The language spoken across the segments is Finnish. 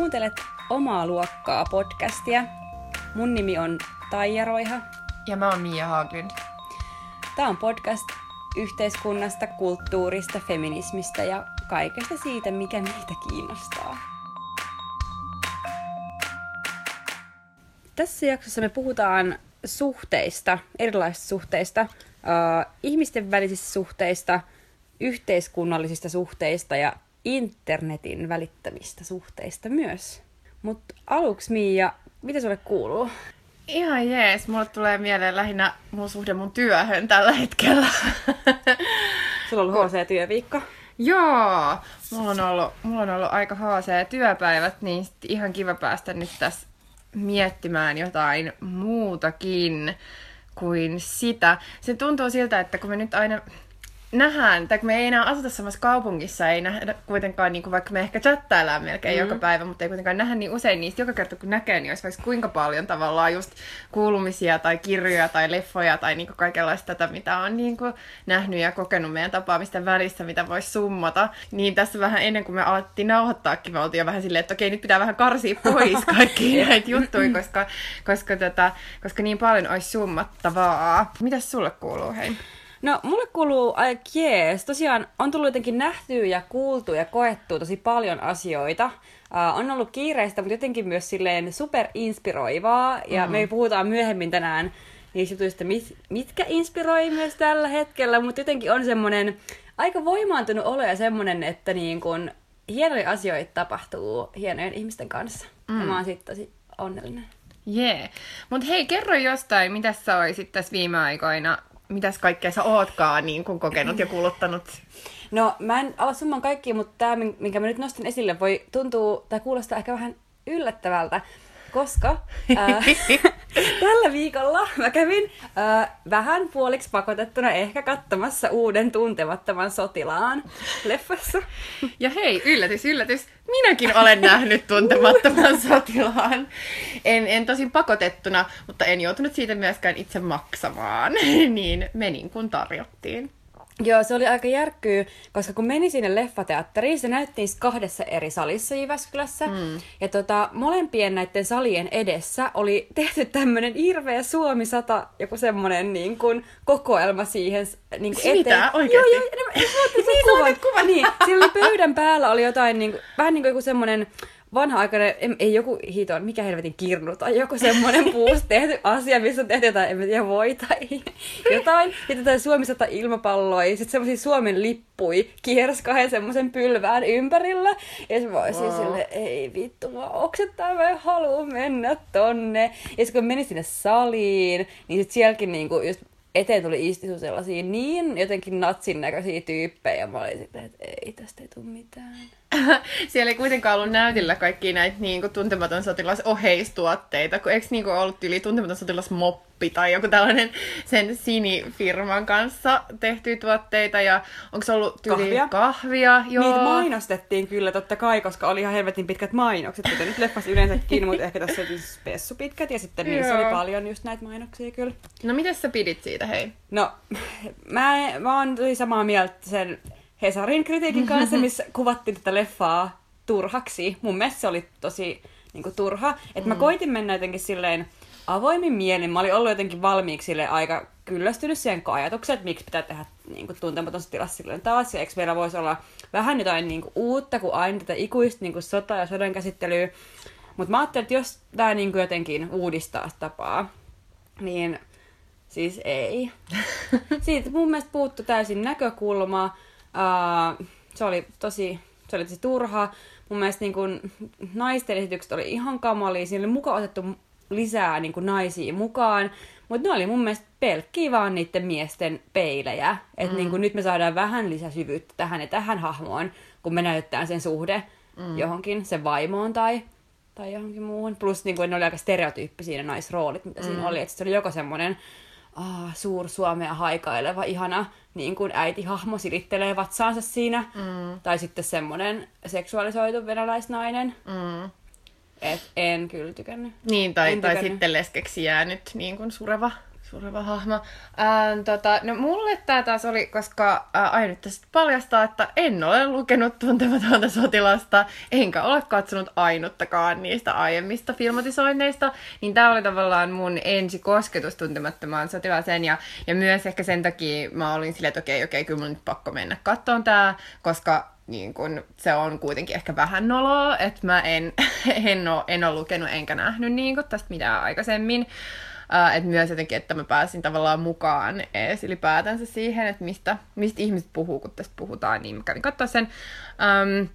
Kuuntelet Omaa luokkaa podcastia. Mun nimi on Taija Roiha. Ja mä oon Mia Haaglund. Tämä on podcast yhteiskunnasta, kulttuurista, feminismistä ja kaikesta siitä, mikä meitä kiinnostaa. Tässä jaksossa me puhutaan suhteista, erilaisista suhteista, uh, ihmisten välisistä suhteista, yhteiskunnallisista suhteista ja internetin välittämistä suhteista myös. Mutta aluksi Miia, mitä sulle kuuluu? Ihan jees. Mulle tulee mieleen lähinnä mun suhde mun työhön tällä hetkellä. Sulla on ollut HC-työviikko. Joo, mulla on ollut, mulla on ollut aika haasee työpäivät, niin ihan kiva päästä nyt tässä miettimään jotain muutakin kuin sitä. Se tuntuu siltä, että kun me nyt aina nähdään, tai kun me ei enää asuta samassa kaupungissa, ei nähdä kuitenkaan, niin kuin vaikka me ehkä chattaillaan melkein mm. joka päivä, mutta ei kuitenkaan nähdä niin usein niistä joka kerta kun näkee, niin olisi vaikka kuinka paljon tavallaan just kuulumisia tai kirjoja tai leffoja tai niin kuin kaikenlaista tätä, mitä on niin kuin nähnyt ja kokenut meidän tapaamisten välissä, mitä voisi summata. Niin tässä vähän ennen kuin me alettiin nauhoittaakin, me oltiin jo vähän silleen, että okei, nyt pitää vähän karsia pois kaikki näitä juttuja, koska, koska, tätä, koska niin paljon olisi summattavaa. Mitäs sulle kuuluu, hei? No, mulle kuuluu aika jees. Tosiaan on tullut jotenkin nähtyä ja kuultu ja koettu tosi paljon asioita. Uh, on ollut kiireistä, mutta jotenkin myös silleen superinspiroivaa. Ja mm. me puhutaan myöhemmin tänään niistä jutuista, mit, mitkä inspiroi myös tällä hetkellä. Mutta jotenkin on semmoinen aika voimaantunut olo ja semmoinen, että niin kun hienoja asioita tapahtuu hienojen ihmisten kanssa. Mm. Ja mä oon sit tosi onnellinen. Jee. Yeah. Mutta hei, kerro jostain, mitä sä olisit tässä viime aikoina mitäs kaikkea sä ootkaan niin kun kokenut ja kuluttanut? No mä en ala summan kaikki, mutta tämä, minkä mä nyt nostin esille, voi tuntua tai kuulostaa ehkä vähän yllättävältä, koska ää, tällä viikolla mä kävin ää, vähän puoliksi pakotettuna ehkä katsomassa uuden tuntemattoman sotilaan leffassa. Ja hei, yllätys, yllätys, minäkin olen nähnyt tuntemattoman sotilaan. En, en tosin pakotettuna, mutta en joutunut siitä myöskään itse maksamaan, niin menin kun tarjottiin. Joo, se oli aika järkkyy, koska kun meni sinne leffateatteriin, se näyttiin kahdessa eri salissa Jyväskylässä. Mm. Ja tota, molempien näiden salien edessä oli tehty tämmöinen hirveä Suomi 100, joku semmoinen niin kuin, kokoelma siihen niin kuin eteen. Mitä? Oikeasti? Joo, joo. Ne, ne, ne, kuvan. Niin, siellä oli pöydän päällä oli jotain, niin kuin, vähän niin kuin joku semmoinen vanha-aikainen, ei joku hiton, mikä helvetin kirnu tai joku semmoinen puusta tehty asia, missä on tehty jotain, en tiedä, voi tai jotain. Sitten jotain Suomi sata ilmapalloa ja sitten semmoisia Suomen lippui kiersi kahden semmoisen pylvään ympärillä. Ja se voisi wow. sille, ei vittu, mä oksettaa, mä haluan mennä tonne. Ja sitten kun menin sinne saliin, niin sitten sielläkin niinku just eteen tuli istisu sellaisia niin jotenkin natsin näköisiä tyyppejä. Mä olin sitten, että ei, tästä ei tule mitään. Siellä ei kuitenkaan ollut näytillä kaikki näitä niin kuin, tuntematon sotilas oheistuotteita, kun eikö niin kuin, ollut yli tuntematon sotilas moppi tai joku tällainen sen Sini-firman kanssa tehtyjä tuotteita ja onko se ollut tyyli kahvia? kahvia joo. Niitä mainostettiin kyllä totta kai, koska oli ihan helvetin pitkät mainokset, kuten nyt leffassa yleensäkin, mutta ehkä tässä oli spessu pitkät ja sitten niissä oli paljon just näitä mainoksia kyllä. No miten sä pidit siitä, hei? No, mä, mä oon samaa mieltä sen Hesarin kritiikin kanssa, missä kuvattiin tätä leffaa turhaksi. Mun mielestä se oli tosi niin kuin, turha. Että mä mm. koitin mennä jotenkin silleen avoimin mielin. Mä olin ollut jotenkin valmiiksi sille aika kyllästynyt siihen ajatukseen, että miksi pitää tehdä niin kuin, tuntematon tilas silloin taas. Ja eikö meillä voisi olla vähän jotain niin kuin, uutta kuin aina tätä ikuista niin kuin, sota- ja sodan käsittelyä. Mutta mä ajattelin, että jos tämä niin kuin, jotenkin uudistaa tapaa, niin siis ei. Siitä mun mielestä puuttu täysin näkökulma Uh, se oli tosi, se oli tosi turha. Mun mielestä niin kun, naisten esitykset oli ihan kamalia. Siinä oli mukaan otettu lisää niin kun, naisia mukaan. Mutta ne oli mun mielestä pelkkiä vaan niiden miesten peilejä. Että mm. niin kun, nyt me saadaan vähän lisäsyvyyttä tähän ja tähän hahmoon, kun me näytetään sen suhde mm. johonkin, sen vaimoon tai, tai johonkin muuhun. Plus niin kun, ne oli aika stereotyyppisiä ne naisroolit, mitä mm. siinä oli. Että se oli joko semmoinen ah, suur Suomea haikaileva, ihana niin kuin äitihahmo silittelee vatsaansa siinä. Mm. Tai sitten semmoinen seksuaalisoitu venäläisnainen. Mm. Et en kyllä tykännyt. Niin, tai, tai sitten leskeksi jäänyt niin kuin sureva, sureva hahmo. Ähm, tota, no mulle tämä taas oli, koska äh, ainut tästä paljastaa, että en ole lukenut tuntematonta sotilasta, enkä ole katsonut ainuttakaan niistä aiemmista filmatisoinneista, niin tämä oli tavallaan mun ensi kosketus tuntemattomaan sotilaseen, ja, ja myös ehkä sen takia mä olin silleen, että okei, okei, kyllä mun nyt pakko mennä katsomaan tämä, koska niin kun, se on kuitenkin ehkä vähän noloa, että mä en, en, ole, en ole lukenut enkä nähnyt niin tästä mitään aikaisemmin. Että myös jotenkin, että mä pääsin tavallaan mukaan edes ylipäätänsä siihen, että mistä, mistä ihmiset puhuu, kun tästä puhutaan, niin mä kävin katsoa sen. Um,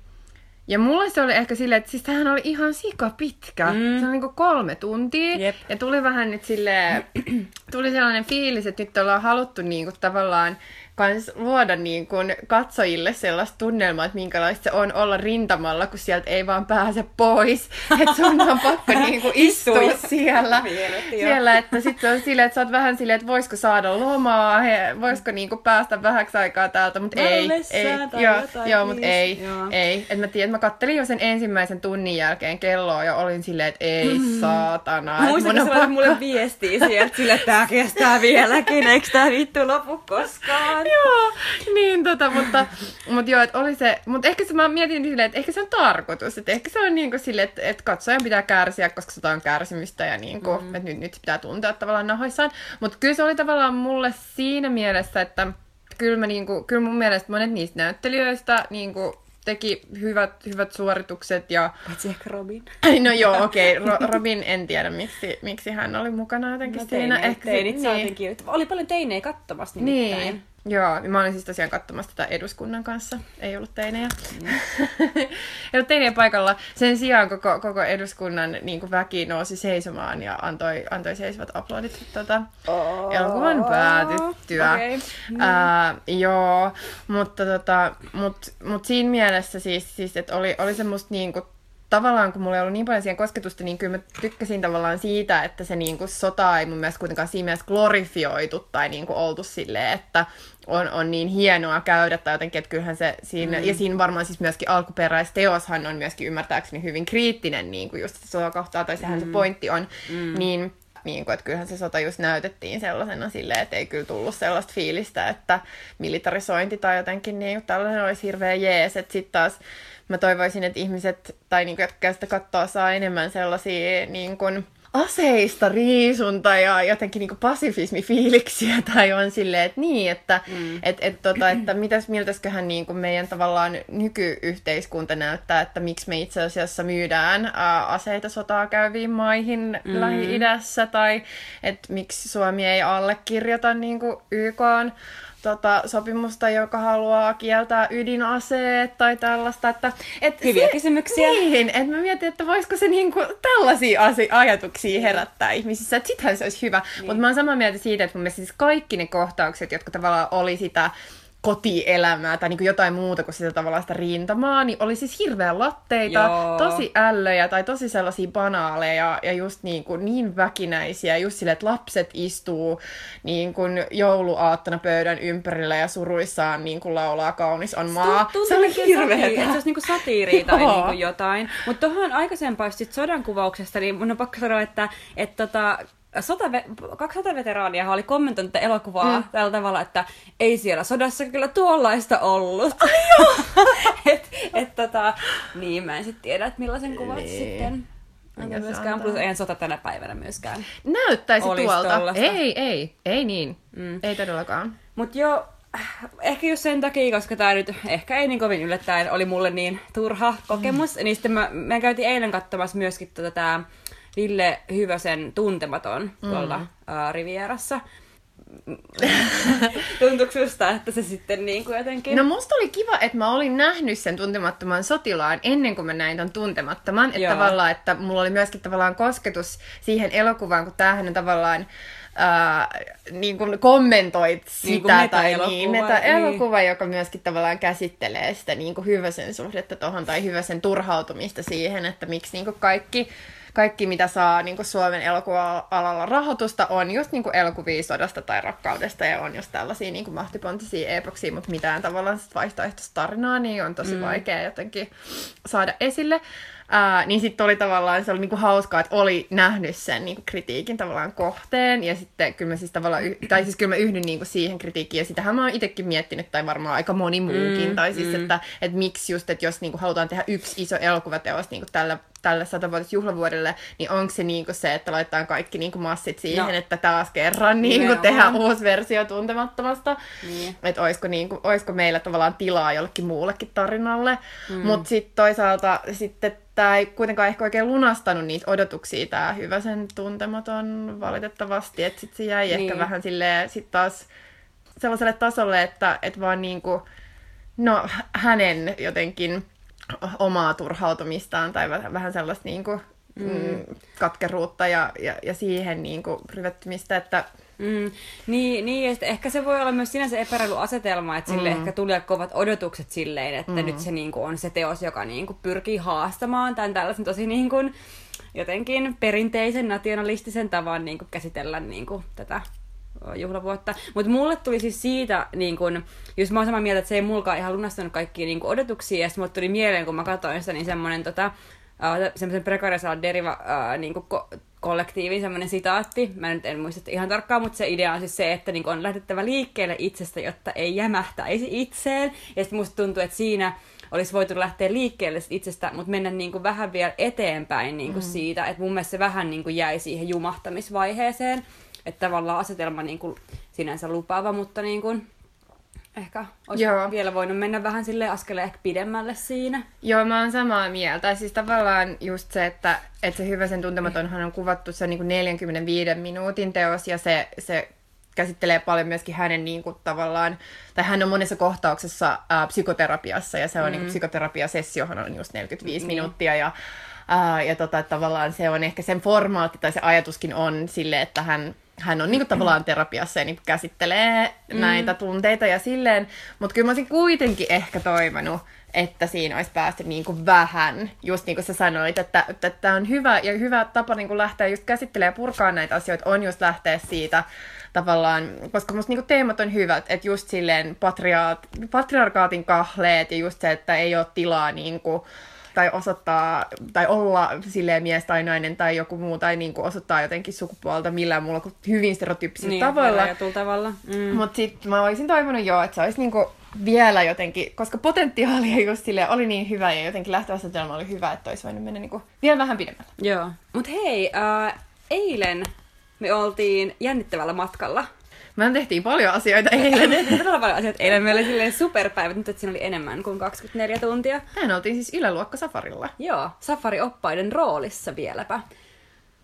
ja mulle se oli ehkä silleen, että siis tämähän oli ihan sika pitkä. Mm. Se on niinku kolme tuntia. Jep. Ja tuli vähän nyt silleen, tuli sellainen fiilis, että nyt ollaan haluttu niinku tavallaan kans luoda niin kun katsojille sellaista tunnelmaa, että minkälaista se on olla rintamalla, kun sieltä ei vaan pääse pois. Että sun on pakko niin kuin istua siellä, siellä että sitten on silleen, että sä oot vähän silleen, että voisiko saada lomaa, he, voisiko niin päästä vähäksi aikaa täältä, mutta ei. ei joo, joo mutta ei. Joo. ei. Et mä tiedän, mä kattelin jo sen ensimmäisen tunnin jälkeen kelloa ja olin silleen, että ei mm. saatana. Muistatko sä pakko... mulle viestiä sieltä sille, että tää kestää vieläkin, eikö tää vittu lopu koskaan? Joo, niin tota, mutta, mutta joo, että oli se, mutta ehkä se, mä mietin silleen, että ehkä se on tarkoitus, että ehkä se on niin kuin silleen, että, että katsojan pitää kärsiä, koska se on kärsimystä ja niin kuin, mm. että nyt, nyt pitää tuntea tavallaan nahoissaan, mutta kyllä se oli tavallaan mulle siinä mielessä, että kyllä, mä niinku, kyllä mun mielestä monet niistä näyttelijöistä niinku, teki hyvät, hyvät suoritukset. Ja... Paitsi ehkä Robin. no joo, okei. Okay. Ro- Robin en tiedä, miksi, miksi hän oli mukana jotenkin no, siinä. Teine, ehkä teinit niin. Oli paljon teinejä katsomassa nimittäin. Niin. Joo, mä olin siis tosiaan katsomassa tätä eduskunnan kanssa. Ei ollut teinejä. Mm. ei ollut teinejä paikalla. Sen sijaan koko, koko eduskunnan niin kuin väki nousi seisomaan ja antoi, antoi seisovat aplodit tota, oh, elokuvan päätyttyä. Okay. Mm. Uh, joo, mutta tota, mut, mut siinä mielessä siis, siis että oli, oli semmoista niin kuin tavallaan, kun mulla ei ollut niin paljon siihen kosketusta, niin kyllä mä tykkäsin tavallaan siitä, että se niin kuin sota ei mun mielestä kuitenkaan siinä mielessä glorifioitu tai niin kuin oltu silleen, että on, on niin hienoa käydä tai jotenkin, että kyllähän se siinä, mm. ja siinä varmaan siis myöskin alkuperäisteoshan on myöskin ymmärtääkseni hyvin kriittinen niin kuin just se kohtaa, tai sehän mm. se pointti on, mm. niin niin kuin, että kyllähän se sota just näytettiin sellaisena silleen, että ei kyllä tullut sellaista fiilistä, että militarisointi tai jotenkin niin tällainen olisi hirveä jees, että sitten taas mä toivoisin, että ihmiset, tai niin kuin, jotka sitä katsoa, saa enemmän sellaisia niin kuin, aseista riisunta ja jotenkin niin pasifismifiiliksiä tai on silleen, että niin, että mm. et, et, tota, että mitäs, miltäsköhän niin kuin meidän tavallaan nykyyhteiskunta näyttää, että miksi me itse asiassa myydään ää, aseita sotaa käyviin maihin mm. Lähi-idässä tai että miksi Suomi ei allekirjoita niin kuin YKn tota, sopimusta, joka haluaa kieltää ydinaseet tai tällaista. Että, et Hyviä se, kysymyksiä. Niin, että mä mietin, että voisiko se niinku tällaisia asi- ajatuksia herättää ihmisissä, että sittenhän se olisi hyvä. Niin. Mutta mä oon samaa mieltä siitä, että mun mielestä siis kaikki ne kohtaukset, jotka tavallaan oli sitä kotielämää tai niin kuin jotain muuta kuin sitä tavallaan sitä rintamaa, niin oli siis hirveän latteita, Joo. tosi ällöjä tai tosi sellaisia banaaleja ja just niin, kuin niin väkinäisiä, just silleen, että lapset istuu niin kuin jouluaattona pöydän ympärillä ja suruissaan niin kuin laulaa kaunis on maa. Tuntuu, se oli hirveä. Se olisi niin kuin satiiria tai niin kuin jotain. Mutta tuohon aikaisempaan sodan kuvauksesta, niin mun on pakko sanoa, että, että tota, sotave- kaksi sotaveteraania oli kommentoinut tätä elokuvaa mm. tällä tavalla, että ei siellä sodassa kyllä tuollaista ollut. Ai joo! et, et, tota, niin, mä en sitten tiedä, että millaisen kuvat niin. sitten. Enkä myöskään, plus eihän sota tänä päivänä myöskään. Näyttäisi tuolta. Tollasta. Ei, ei, ei niin. Mm. Ei todellakaan. Mut joo, ehkä just sen takia, koska tämä nyt ehkä ei niin kovin yllättäen oli mulle niin turha kokemus, mm. niin sitten mä, mä käytiin eilen katsomassa myöskin tota tää Ville Hyvösen Tuntematon tuolla mm. uh, Rivierassa. Tuntuuko susta, että se sitten niin kuin jotenkin... No musta oli kiva, että mä olin nähnyt sen tuntemattoman sotilaan ennen kuin mä näin ton tuntemattoman. Että tavallaan, että mulla oli myöskin tavallaan kosketus siihen elokuvaan, kun tämähän on tavallaan Uh, niin kuin kommentoit niin sitä niin tai niin, meta elokuva, niin. joka myöskin tavallaan käsittelee sitä niin kuin hyväsen suhdetta tuohon tai hyväsen turhautumista siihen, että miksi niin kuin kaikki kaikki mitä saa niin kuin Suomen elokuva-alalla rahoitusta on just niin kuin elokuvia sodasta tai rakkaudesta ja on just tällaisia niin kuin mahtipontisia epoksia, mutta mitään tavallaan vaihtoehtoista tarinaa niin on tosi mm. vaikea jotenkin saada esille. Ää, niin sitten oli tavallaan, se oli niinku hauskaa, että oli nähnyt sen niinku kritiikin tavallaan kohteen, ja sitten kyllä mä siis tavallaan, tai siis kyllä mä yhdyn niinku siihen kritiikkiin, ja sitähän mä oon itsekin miettinyt, tai varmaan aika moni muukin, mm, tai siis, mm. että, että miksi just, että jos niinku halutaan tehdä yksi iso elokuvateos niinku tällä tälle satavuotisjuhlavuodelle, niin onko se niinku se, että laitetaan kaikki niinku massit siihen, no. että taas kerran niinku tehdään uusi versio tuntemattomasta. Niin. Että olisiko, niinku, olisiko meillä tavallaan tilaa jollekin muullekin tarinalle. Mm. Mutta sitten toisaalta sitten tämä ei kuitenkaan ehkä oikein lunastanut niitä odotuksia, tämä hyvä sen tuntematon valitettavasti, että sitten se jäi niin. ehkä vähän silleen sit taas sellaiselle tasolle, että, että vaan niinku, no hänen jotenkin omaa turhautumistaan tai vähän sellaista niinku, mm. mm. katkeruutta ja, ja, ja siihen niinku ryvettymistä, että Mm, niin, niin ja ehkä se voi olla myös sinänsä epäreilu asetelma, että sille mm. ehkä tuli kovat odotukset silleen, että mm. nyt se niin kuin, on se teos, joka niin kuin, pyrkii haastamaan tämän tällaisen tosi niin kuin, jotenkin perinteisen nationalistisen tavan niin kuin, käsitellä niin kuin, tätä juhlavuotta. Mutta mulle tuli siis siitä, niin kun, just mä oon samaa mieltä, että se ei mulkaan ihan lunastanut kaikkia niin odotuksia, ja sitten mulle tuli mieleen, kun mä katsoin sitä, niin semmoinen tota, uh, semmoisen deriva uh, niin kuin, ko- kollektiivin semmoinen sitaatti. Mä nyt en muista ihan tarkkaan, mutta se idea on siis se, että niin on lähdettävä liikkeelle itsestä, jotta ei jämähtäisi itseen. Ja sitten musta tuntuu, että siinä olisi voitu lähteä liikkeelle itsestä, mutta mennä niin kuin vähän vielä eteenpäin niin kuin mm. siitä. Että mun mielestä se vähän niin kuin jäi siihen jumahtamisvaiheeseen. Että tavallaan asetelma niin kuin sinänsä lupaava, mutta niin kuin ehkä olisi Joo. vielä voinut mennä vähän sille askeleen ehkä pidemmälle siinä. Joo, mä oon samaa mieltä. Siis tavallaan just se, että, että se hyvä sen tuntematonhan on kuvattu se niin kuin 45 minuutin teos ja se, se käsittelee paljon myöskin hänen niin kuin, tavallaan, tai hän on monessa kohtauksessa ää, psykoterapiassa ja se on mm. niin kuin, psykoterapiasessiohan on just 45 niin. minuuttia ja Ää, ja tota, tavallaan se on ehkä sen formaatti tai se ajatuskin on sille, että hän hän on niinku tavallaan terapiassa ja niinku käsittelee mm. näitä tunteita ja silleen, mutta kyllä mä olisin kuitenkin ehkä toivonut, että siinä olisi päästy niinku vähän, just niin kuin sä sanoit, että tämä on hyvä ja hyvä tapa niinku lähteä just käsittelemään ja purkaa näitä asioita, on just lähteä siitä tavallaan, koska musta niinku teemat on hyvät, että just silleen patriaat, patriarkaatin kahleet ja just se, että ei ole tilaa niinku, tai osoittaa, tai olla silleen mies tai nainen tai joku muu, tai niin kuin osoittaa jotenkin sukupuolta millään muulla kuin hyvin stereotyyppisillä niin, tavoilla. tavalla. Mm. Mutta sitten mä olisin toivonut jo, että se olisi niin kuin vielä jotenkin, koska potentiaalia just sille oli niin hyvä ja jotenkin lähtöasetelma oli hyvä, että olisi voinut mennä niin kuin vielä vähän pidemmälle. Joo. Mutta hei, äh, eilen me oltiin jännittävällä matkalla me tehtiin paljon asioita eilen. tehtiin todella paljon asioita eilen. Meillä oli silleen superpäivä, nyt että siinä oli enemmän kuin 24 tuntia. Näin oltiin siis yläluokka Safarilla. Joo, Safari-oppaiden roolissa vieläpä.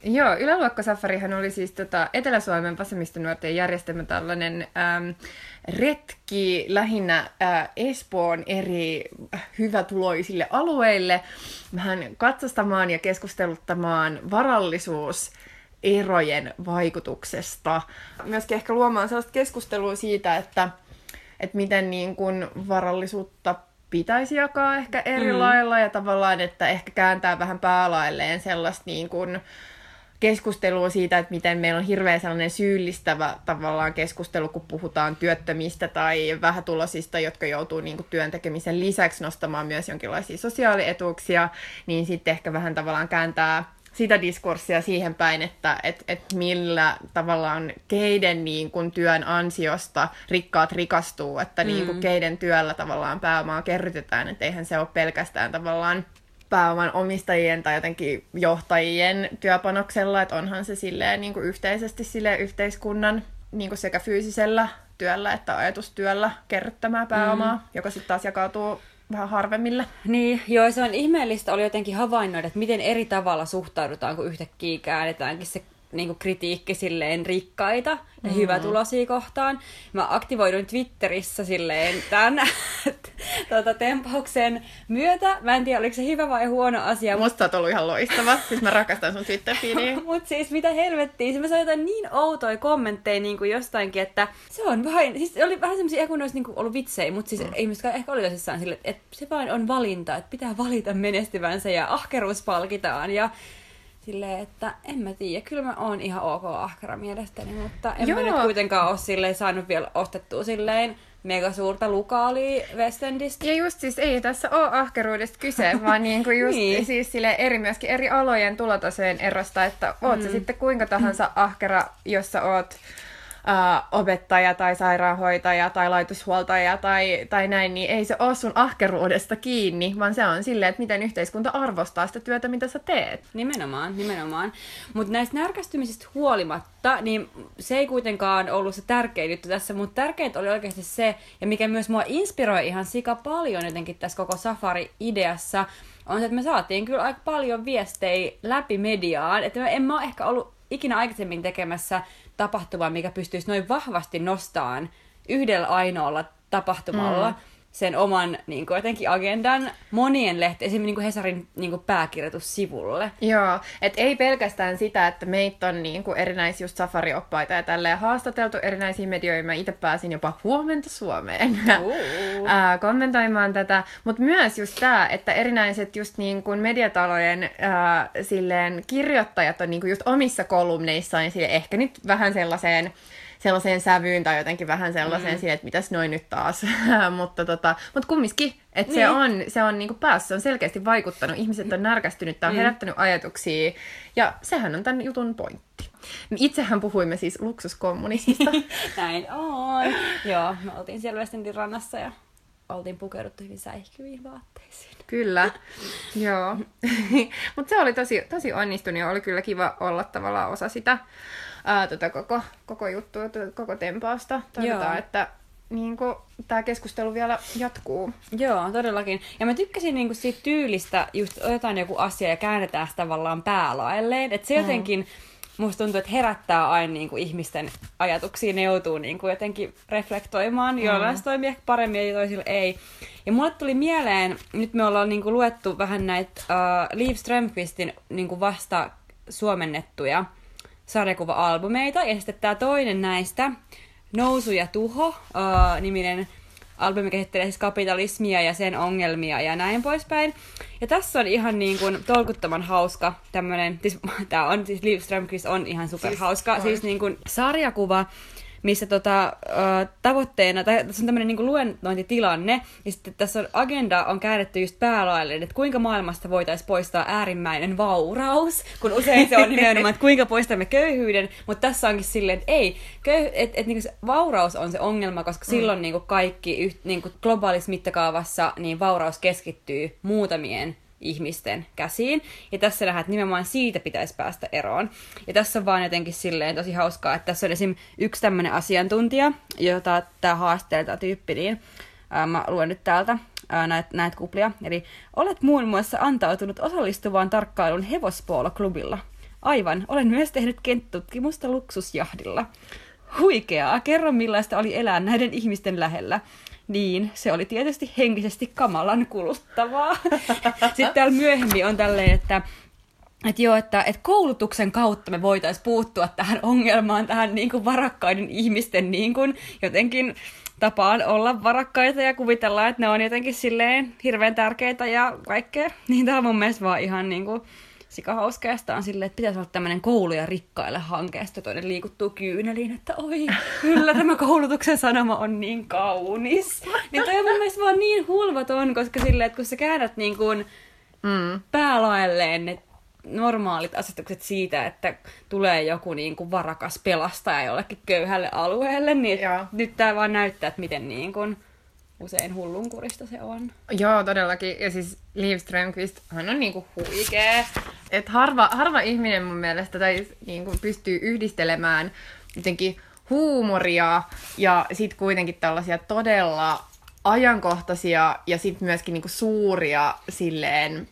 Joo, Yläluokkasafarihan oli siis tota Etelä-Suomen vasemmistonuorten järjestämä tällainen äm, retki lähinnä äh, Espoon eri hyvätuloisille alueille vähän katsastamaan ja keskusteluttamaan varallisuus erojen vaikutuksesta. Myöskin ehkä luomaan sellaista keskustelua siitä, että, että miten niin kuin varallisuutta pitäisi jakaa ehkä eri mm. lailla ja tavallaan, että ehkä kääntää vähän päälailleen sellaista niin kuin keskustelua siitä, että miten meillä on hirveän sellainen syyllistävä tavallaan keskustelu, kun puhutaan työttömistä tai vähätulosista, jotka joutuu niin kuin työn tekemisen lisäksi nostamaan myös jonkinlaisia sosiaalietuuksia, niin sitten ehkä vähän tavallaan kääntää sitä diskurssia siihen päin, että et, et millä tavallaan keiden niin kun työn ansiosta rikkaat rikastuu, että niin mm. niin kun keiden työllä tavallaan pääomaa kerrytetään, että eihän se ole pelkästään tavallaan pääoman omistajien tai jotenkin johtajien työpanoksella, että onhan se silleen niin kuin yhteisesti silleen yhteiskunnan niin kuin sekä fyysisellä työllä että ajatustyöllä kerryttämää pääomaa, mm. joka sitten taas jakautuu vähän harvemmille. Niin, joo, se on ihmeellistä oli jotenkin havainnoida, että miten eri tavalla suhtaudutaan, kun yhtäkkiä käännetäänkin se niin kuin kritiikki silleen rikkaita ja mm. hyvätulosia kohtaan. Mä aktivoidun Twitterissä silleen tämän tuota, tempauksen myötä. Mä en tiedä, oliko se hyvä vai huono asia. Musta on ollut ihan loistava. Siis mä rakastan sun twitter Mut siis mitä helvettiä. Siis mä sain jotain niin outoja kommentteja niin kuin jostainkin, että se on vain... Siis oli vähän semmosia, kun olisi niin kuin ollut vitsejä, mutta siis mm. ei myöskään ehkä oli tosissaan sille, että se vain on valinta, että pitää valita menestyvänsä ja ahkeruus palkitaan. Ja silleen, että en mä tiedä, kyllä mä oon ihan ok ahkera mielestäni, mutta en Joo. mä nyt kuitenkaan ole silleen saanut vielä ostettua silleen mega suurta lukaalia Westendistä. Ja just siis ei tässä ole ahkeruudesta kyse, vaan niin kuin just niin. siis sille eri myöskin eri alojen tulotasojen erosta, että oot mm. sä sitten kuinka tahansa ahkera, jos sä oot äh, opettaja tai sairaanhoitaja tai laitoshuoltaja tai, tai näin, niin ei se ole sun ahkeruudesta kiinni, vaan se on silleen, että miten yhteiskunta arvostaa sitä työtä, mitä sä teet. Nimenomaan, nimenomaan. Mutta näistä närkästymisistä huolimatta, niin se ei kuitenkaan ollut se tärkein juttu tässä, mutta tärkeintä oli oikeasti se, ja mikä myös mua inspiroi ihan sika paljon jotenkin tässä koko Safari-ideassa, on se, että me saatiin kyllä aika paljon viestejä läpi mediaan, että en mä ole ehkä ollut ikinä aikaisemmin tekemässä tapahtumaa, mikä pystyisi noin vahvasti nostamaan yhdellä ainoalla tapahtumalla mm. Sen oman niin kuin, jotenkin agendan monien lehti, esimerkiksi niin kuin Hesarin niin kuin pääkirjoitussivulle. Joo, et ei pelkästään sitä, että meitä on niin kuin erinäisiä just safarioppaita ja tälleen haastateltu erinäisiä medioita. Mä itse pääsin jopa huomenta Suomeen Uu. ää, kommentoimaan tätä, mutta myös just tämä, että erinäiset just niin kuin mediatalojen ää, silleen kirjoittajat on niin kuin just omissa kolumneissaan sille ehkä nyt vähän sellaiseen sellaiseen sävyyn tai jotenkin vähän sellaiseen mm. siihen, että mitäs noin nyt taas. mutta, tota, mutta kumminkin, että Niin. se on, se on niinku päässä, se on selkeästi vaikuttanut. Ihmiset on närkästynyt, tämä on herättänyt ajatuksia. Ja sehän on tämän jutun pointti. Me Itsehän puhuimme siis luksuskommunismista. Näin on. Joo, me oltiin siellä Westendin rannassa ja oltiin pukeuduttu hyvin säihkyviin vaatteisiin. Kyllä, joo. Mutta se oli tosi, tosi onnistunut ja oli kyllä kiva olla tavallaan osa sitä ää, tota koko, koko juttua, tota koko tempausta. Toivotaan, Joo. että niin tämä keskustelu vielä jatkuu. Joo, todellakin. Ja mä tykkäsin niinku siitä tyylistä, just otetaan joku asia ja käännetään sitä tavallaan päälaelleen. Että se jotenkin, musta tuntuu, että herättää aina niinku ihmisten ajatuksia, ne joutuu niinku jotenkin reflektoimaan. Mm. Jollain se toimii ehkä paremmin ja toisilla ei. Ja mulle tuli mieleen, nyt me ollaan niinku luettu vähän näitä uh, Liv Strömqvistin niinku vasta suomennettuja sarjakuva-albumeita. Ja sitten tämä toinen näistä, Nousu ja tuho, uh, niminen albumi käsittelee siis kapitalismia ja sen ongelmia ja näin poispäin. Ja tässä on ihan niin kuin tolkuttoman hauska tämmönen, siis tää on, siis Liv Strömquist on ihan superhauska, Siis siis, siis niin kuin sarjakuva, missä tota, tavoitteena, tai tässä on tämmöinen niin luennointitilanne, ja sitten tässä on agenda on käännetty just päälaille, että kuinka maailmasta voitaisiin poistaa äärimmäinen vauraus, kun usein se on nimenomaan, että kuinka poistamme köyhyyden, mutta tässä onkin silleen, että ei, köy, että et, niinku se vauraus on se ongelma, koska silloin niinku kaikki yht, niinku globaalissa mittakaavassa niin vauraus keskittyy muutamien ihmisten käsiin. Ja tässä että nimenomaan siitä pitäisi päästä eroon. Ja tässä on vaan jotenkin silleen tosi hauskaa, että tässä on esim. yksi tämmöinen asiantuntija, jota tämä haastelee tämä tyyppi, niin ää, mä luen nyt täältä ää, näitä näit kuplia. Eli olet muun muassa antautunut osallistuvaan tarkkailuun hevospooloklubilla. Aivan, olen myös tehnyt kenttutkimusta luksusjahdilla. Huikeaa, kerro millaista oli elää näiden ihmisten lähellä. Niin, se oli tietysti henkisesti kamalan kuluttavaa. Sitten täällä myöhemmin on tälleen, että että joo, että, että koulutuksen kautta me voitaisiin puuttua tähän ongelmaan, tähän niin kuin varakkaiden ihmisten niin kuin jotenkin tapaan olla varakkaita ja kuvitella, että ne on jotenkin silleen hirveän tärkeitä ja kaikkea. Niin tää on mun mielestä vaan ihan niin kuin sikahauskaa. Ja sitten on silleen, että pitäisi olla tämmöinen kouluja rikkaille hanke, ja sitten toinen liikuttuu kyyneliin, että oi, kyllä tämä koulutuksen sanoma on niin kaunis. Niin toi on mun mielestä vaan niin hulvaton, koska silleen, että kun sä käännät niin kuin Mm. päälaelleen ne normaalit asetukset siitä, että tulee joku niin kuin varakas pelastaja jollekin köyhälle alueelle, niin Joo. nyt tämä vaan näyttää, että miten niin kuin usein hullunkurista se on. Joo, todellakin. Ja siis Liv Strömquist, hän on niinku huikee. Et harva, harva ihminen mun mielestä tai niinku pystyy yhdistelemään jotenkin huumoria ja sit kuitenkin tällaisia todella ajankohtaisia ja sit myöskin niinku suuria silleen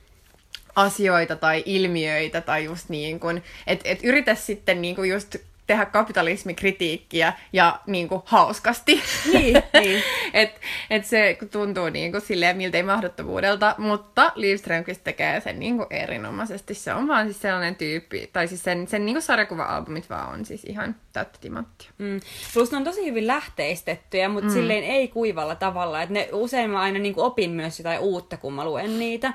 asioita tai ilmiöitä tai just niin kuin, että et yritä sitten niin kuin just tehdä kapitalismikritiikkiä ja niin kuin hauskasti. Niin, niin. et, et se tuntuu niin kuin silleen miltei mahdottomuudelta, mutta Liv Strömquist tekee sen niin kuin erinomaisesti. Se on vaan siis sellainen tyyppi, tai siis sen, sen niin kuin sarjakuva-albumit vaan on siis ihan täyttä timanttia. Mm. Plus ne on tosi hyvin lähteistettyjä, mutta mm. silleen ei kuivalla tavalla. Et ne, usein mä aina niin kuin opin myös jotain uutta, kun mä luen niitä.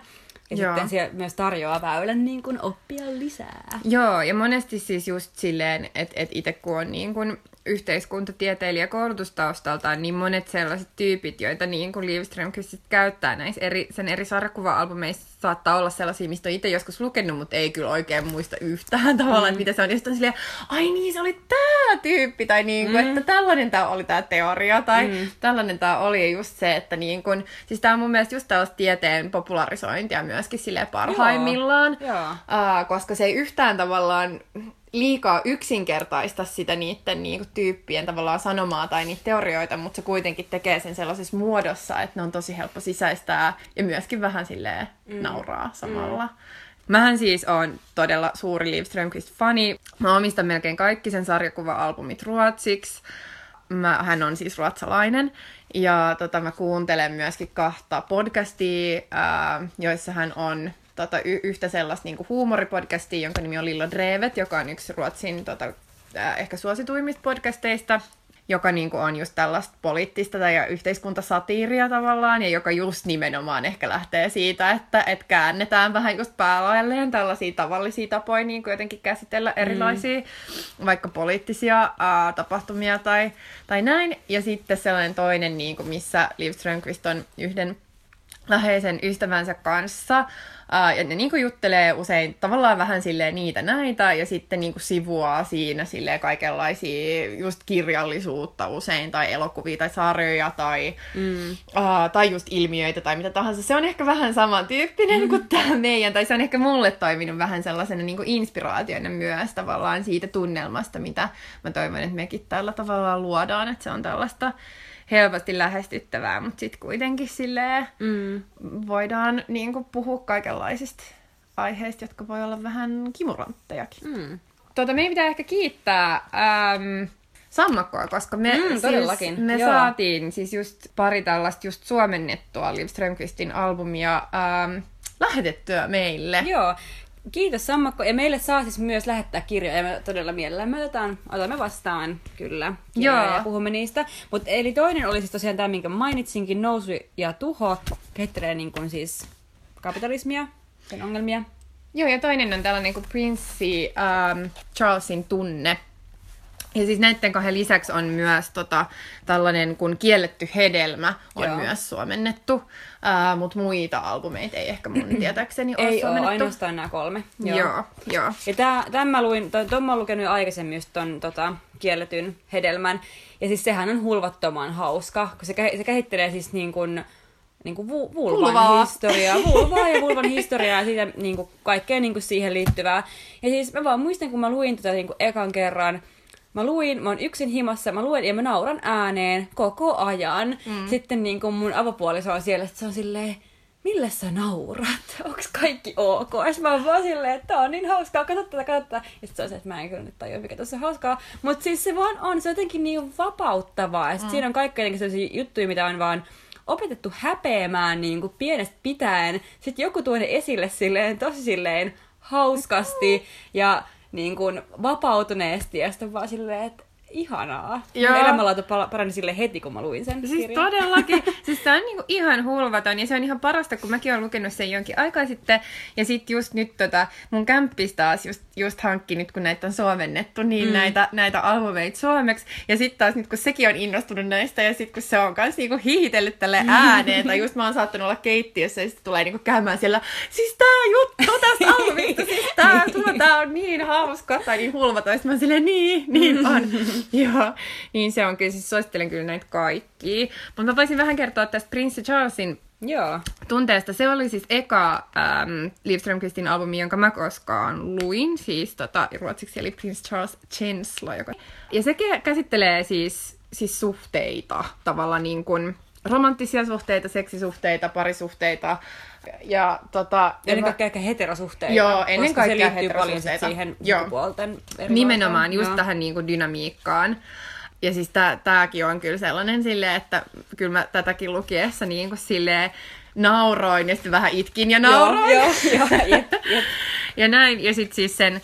Ja Joo. sitten siellä myös tarjoaa väylän niin kuin oppia lisää. Joo, ja monesti siis just silleen, että et itse kun on niin kun yhteiskuntatieteilijä koulutustaustaltaan, niin monet sellaiset tyypit, joita niin kuin Liv Strömqvist käyttää näissä eri, sen eri sarjakuva-albumeissa, saattaa olla sellaisia, mistä on itse joskus lukenut, mutta ei kyllä oikein muista yhtään tavallaan, mm. mitä se on. Ja on silleen, ai niin, se oli tämä tyyppi, tai niin kuin, mm. että tällainen tämä oli tämä teoria, tai mm. tällainen tämä oli ja just se, että niin kuin, siis tämä on mun mielestä just tällaista tieteen popularisointia myöskin silleen parhaimmillaan, Joo. Uh, koska se ei yhtään tavallaan liikaa yksinkertaista sitä niiden niinku, tyyppien tavallaan sanomaa tai niitä teorioita, mutta se kuitenkin tekee sen sellaisessa muodossa, että ne on tosi helppo sisäistää ja myöskin vähän silleen mm. nauraa samalla. Mm. Mähän siis on todella suuri Liv Strömquist-fani. Mä omistan melkein kaikki sen sarjakuva-albumit ruotsiksi. Mä, hän on siis ruotsalainen. Ja tota, mä kuuntelen myöskin kahta podcastia, ää, joissa hän on tota, y- yhtä sellaista niin huumoripodcastia, jonka nimi on Lilla Drevet, joka on yksi Ruotsin tota, äh, ehkä suosituimmista podcasteista, joka niin kuin, on just tällaista poliittista tai yhteiskuntasatiiria tavallaan, ja joka just nimenomaan ehkä lähtee siitä, että et käännetään vähän just päälailleen tällaisia tavallisia tapoja niin kuin jotenkin käsitellä erilaisia mm. vaikka poliittisia ää, tapahtumia tai, tai näin. Ja sitten sellainen toinen, niin kuin, missä Liv Strömquist on yhden läheisen ystävänsä kanssa. Uh, ja ne niinku juttelee usein tavallaan vähän silleen niitä näitä ja sitten niinku sivuaa siinä silleen kaikenlaisia just kirjallisuutta usein tai elokuvia tai sarjoja tai, mm. uh, tai just ilmiöitä tai mitä tahansa. Se on ehkä vähän samantyyppinen mm. kuin tämä meidän tai se on ehkä mulle toiminut vähän sellaisena niinku inspiraationa myös tavallaan siitä tunnelmasta, mitä mä toivon, että mekin tällä tavalla luodaan, että se on tällaista helposti lähestyttävää, mutta sitten kuitenkin silleen mm. voidaan niin kuin, puhua kaikenlaisista aiheista, jotka voi olla vähän kimuranttejakin. Mm. Tuota, meidän pitää ehkä kiittää äm, Sammakkoa, koska me, Mm, siis, me joo. saatiin siis just pari tällaista just suomennettua Liv Strömqvistin albumia äm, lähetettyä meille. Joo. Kiitos Sammakko. Ja meille saa siis myös lähettää kirjoja. Ja me todella mielellämme otetaan, otamme vastaan kyllä kirjoja Joo. ja puhumme niistä. Mut, eli toinen oli siis tosiaan tämä, minkä mainitsinkin, Nousu ja tuho. Kehittelee niin kuin siis kapitalismia, sen ongelmia. Joo, ja toinen on tällainen kuin Prinssi ähm, Charlesin tunne. Ja siis näiden kahden lisäksi on myös tota, tällainen kuin Kielletty hedelmä on Joo. myös suomennettu, äh, mutta muita albumeita ei ehkä mun tietääkseni ole Ei ole, suomennettu. ainoastaan nämä kolme. Joo, joo. Ja tämän mä luin, ton, ton mä oon lukenut jo aikaisemmin just ton tota, kielletyn hedelmän. Ja siis sehän on hulvattoman hauska, kun se, se käsittelee siis niin kuin, niin kuin vu- vulvan Vulvaa. historiaa, vulvaa ja vulvan historiaa ja siitä niin kuin, kaikkea niin kuin siihen liittyvää. Ja siis mä vaan muistan, kun mä luin tätä niin kuin ekan kerran, Mä luin, mä oon yksin himassa, mä luen ja mä nauran ääneen koko ajan. Mm. Sitten niin kun mun avopuoliso on siellä, että se on silleen, millä sä naurat? Onks kaikki ok? Ja mä oon vaan silleen, että tää on niin hauskaa, katso tätä, katso tätä. Ja sit se on se, että mä en kyllä nyt tajua, mikä tässä on hauskaa. Mut siis se vaan on, se on jotenkin niin vapauttavaa. Ja sit mm. siinä on kaikki jotenkin sellaisia juttuja, mitä on vaan opetettu häpeämään niin kuin pienestä pitäen. Sitten joku tuo ne esille silleen, tosi silleen hauskasti ja niin kuin vapautuneesti. Ja sitten vaan silleen, että ihanaa. Joo. Mun elämänlaatu parani sille heti, kun mä luin sen Siis kirjan. todellakin. siis se on niinku ihan hulvaton ja se on ihan parasta, kun mäkin olen lukenut sen jonkin aikaa sitten. Ja sitten just nyt tota, mun kämppis taas just, just hankki nyt, kun näitä on suomennettu, niin mm. näitä, näitä albumeita suomeksi. Ja sitten taas nyt, kun sekin on innostunut näistä ja sitten kun se on kans niinku hihitellyt tälle ääneen, tai just mä oon saattanut olla keittiössä ja sitten tulee niinku käymään siellä, siis tää juttu tästä albumista, siis tää, tuo, tää on niin hauska tai niin hulvaton. Ja sit mä oon silleen, niin, niin on. Joo, niin se on kyllä, siis suosittelen kyllä näitä kaikkia. Mutta mä voisin vähän kertoa tästä Prince Charlesin Joo. tunteesta. Se oli siis eka ähm, Liv Strömqvistin albumi, jonka mä koskaan luin, siis tota, ruotsiksi eli Prince Charles Chensla. Joka... Ja se käsittelee siis, siis suhteita, tavallaan niin kuin romanttisia suhteita, seksisuhteita, parisuhteita. Ja tota, Ennen kaikkea ehkä heterosuhteita. Joo, ennen koska kaikkea se liittyy paljon sit siihen Joo. sukupuolten Nimenomaan just Joo. tähän niin kuin dynamiikkaan. Ja siis tää, tääkin on kyllä sellainen silleen, että kyllä mä tätäkin lukiessa niin kuin silleen nauroin ja sitten vähän itkin ja nauroin. Joo, joo, joo, jep, jep. ja näin. Ja sitten siis sen,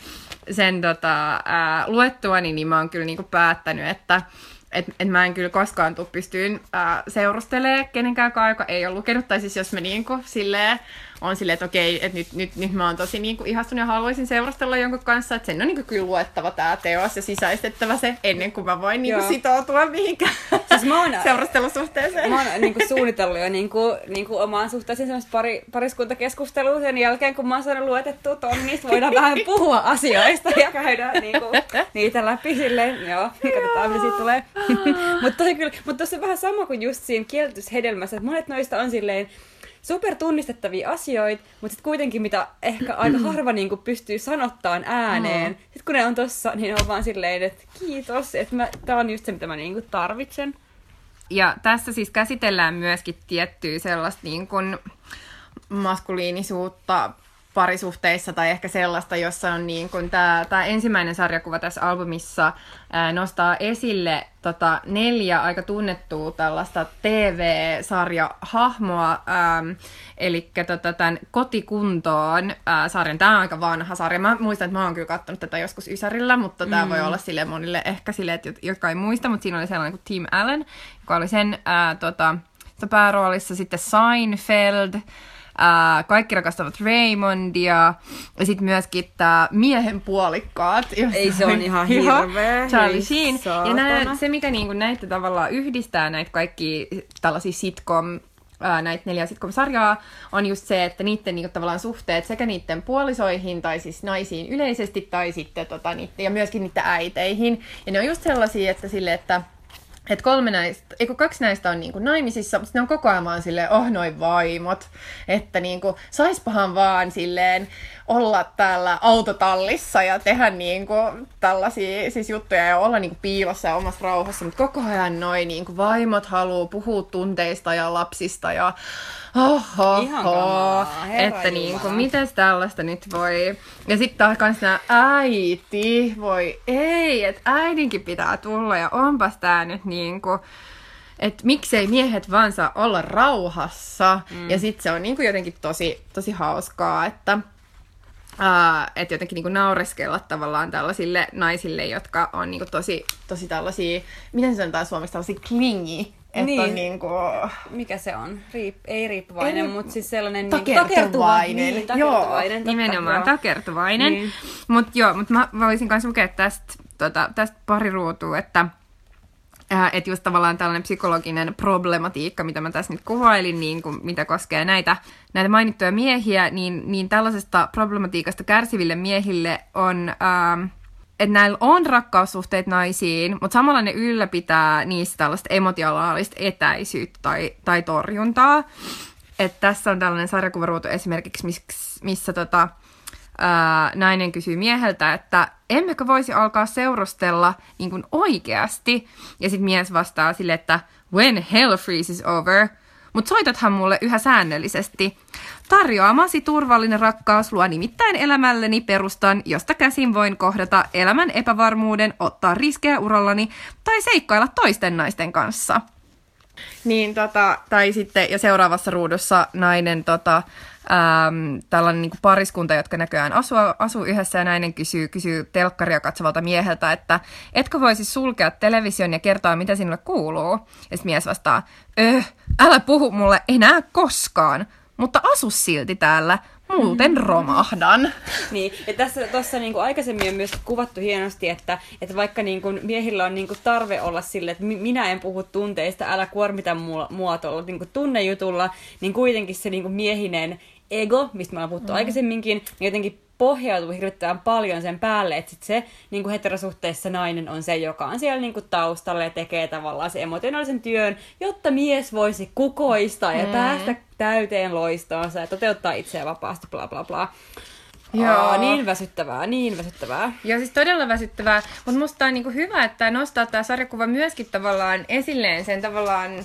sen tota, ää, luettuani, niin mä oon kyllä niinku päättänyt, että et, et mä en kyllä koskaan tuu pystyyn ää, seurustelemaan kenenkään joka ei ole lukenut. Tai siis jos mä niinku silleen on silleen, että okei, että nyt, nyt, nyt mä oon tosi niin kuin ihastunut ja haluaisin seurustella jonkun kanssa, että sen on niin kuin kyllä luettava tämä teos ja sisäistettävä se ennen kuin mä voin niin kuin sitoutua mihinkään siis mä oon, seurustelusuhteeseen. Mä oon niin kuin suunnitellut jo niin kuin, niin kuin omaan suhteeseen semmoista pari, pariskuntakeskustelua sen jälkeen, kun mä oon saanut luetettua ton, niin voidaan vähän puhua asioista ja käydä niin kuin, niitä läpi silleen, joo, katsotaan mitä siitä tulee. mutta tosi kyllä, mutta on vähän sama kuin just siinä kieltyshedelmässä, että monet noista on silleen, super tunnistettavia asioita, mutta sitten kuitenkin mitä ehkä aika harva niin kuin pystyy sanottaan ääneen. Mm. Sitten kun ne on tossa, niin on vaan silleen, että kiitos, että mä, tää on just se, mitä mä niin kuin tarvitsen. Ja tässä siis käsitellään myöskin tiettyä sellaista niin kuin maskuliinisuutta parisuhteissa tai ehkä sellaista, jossa on niin kuin tämä, tämä ensimmäinen sarjakuva tässä albumissa ää, nostaa esille tota, neljä aika tunnettua tällaista TV-sarjahahmoa, ähm, eli tota, tämän Kotikuntoon ää, sarjan. Tämä on aika vanha sarja. Mä muistan, että mä oon kyllä katsonut tätä joskus Ysärillä, mutta tämä mm. voi olla sille monille ehkä sille, että, jotka ei muista, mutta siinä oli sellainen kuin Tim Allen, joka oli sen ää, tota, pääroolissa sitten Seinfeld, Ää, kaikki rakastavat Raymondia. Ja sitten myöskin tämä miehen puolikkaat. Ei se on ihan hirveä. Charlie Sheen. Ja nää, se, mikä niinku näitä tavallaan yhdistää näitä kaikki tällaisia sitcom näitä neljä sitcom-sarjaa, on just se, että niiden niinku, tavallaan suhteet sekä niiden puolisoihin tai siis naisiin yleisesti tai sitten tota, niiden, ja myöskin niiden äiteihin. Ja ne on just sellaisia, että sille, että että kolme näistä, eikö kaksi näistä on niinku naimisissa, mutta ne on koko ajan vaan silleen, oh noin vaimot. Että niinku, saispahan vaan silleen olla täällä autotallissa ja tehdä niinku tällaisia siis juttuja ja olla niinku piilossa ja omassa rauhassa. Mutta koko ajan noin niinku vaimot haluaa puhua tunteista ja lapsista ja Oho, Ihan että niin kuin, mitäs tällaista nyt voi... Ja sitten taas kans nää äiti, voi ei, että äidinkin pitää tulla ja onpas tää nyt niin kuin, että miksei miehet vaan saa olla rauhassa. Mm. Ja sitten se on niin kuin jotenkin tosi, tosi hauskaa, että Uh, että jotenkin niinku naureskella tavallaan tällaisille naisille, jotka on niinku tosi, tosi tällaisia, miten se sanotaan suomeksi, tällaisia klingi että niin. on niinku... Mikä se on? Riip, ei riippuvainen, ei, mutta siis sellainen takertuvainen. Niin, niin, takertuvainen. Joo, nimenomaan joo. takertuvainen. Niin. Mutta joo, mutta mä voisin myös lukea tästä, tota, tästä pari ruutua, että äh, että just tavallaan tällainen psykologinen problematiikka, mitä mä tässä nyt kuvailin, niin kuin, mitä koskee näitä, näitä mainittuja miehiä, niin, niin tällaisesta problematiikasta kärsiville miehille on... Äh, että näillä on rakkaussuhteet naisiin, mutta samalla ne ylläpitää niistä tällaista emotionaalista etäisyyttä tai, tai torjuntaa. Et tässä on tällainen sarjakuvaruutu esimerkiksi, missä, missä tota, ää, nainen kysyy mieheltä, että emmekö voisi alkaa seurustella niin kuin oikeasti? Ja sitten mies vastaa sille, että when hell freezes over – mutta soitathan mulle yhä säännöllisesti. Tarjoamasi turvallinen rakkaus luo nimittäin elämälleni perustan, josta käsin voin kohdata elämän epävarmuuden, ottaa riskejä urallani tai seikkailla toisten naisten kanssa. Niin tota, tai sitten, ja seuraavassa ruudussa nainen tota, ähm, tällainen niin kuin pariskunta, jotka näköjään asuu, asuu yhdessä ja nainen kysyy, kysyy telkkaria katsovalta mieheltä, että etkö voisi sulkea television ja kertoa, mitä sinulle kuuluu? Ja mies vastaa, öh, älä puhu mulle enää koskaan, mutta asu silti täällä, muuten romahdan. Niin, ja tässä tuossa niinku aikaisemmin on myös kuvattu hienosti, että, että vaikka niinku miehillä on niinku tarve olla sille, että minä en puhu tunteista, älä kuormita mua, mua tuolla niinku tunnejutulla, niin kuitenkin se niinku miehinen ego, mistä me ollaan puhuttu mm. aikaisemminkin, niin jotenkin pohjautuu hirvittävän paljon sen päälle, että sit se niin kuin heterosuhteessa nainen on se, joka on siellä niin kuin taustalla ja tekee tavallaan se emotionaalisen työn, jotta mies voisi kukoistaa ja mm. päästä täyteen loistoonsa ja toteuttaa itseään vapaasti, bla bla bla. Joo. Aa, niin väsyttävää, niin väsyttävää. Joo, siis todella väsyttävää. Mutta musta on niinku hyvä, että nostaa tämä sarjakuva myöskin tavallaan esilleen sen tavallaan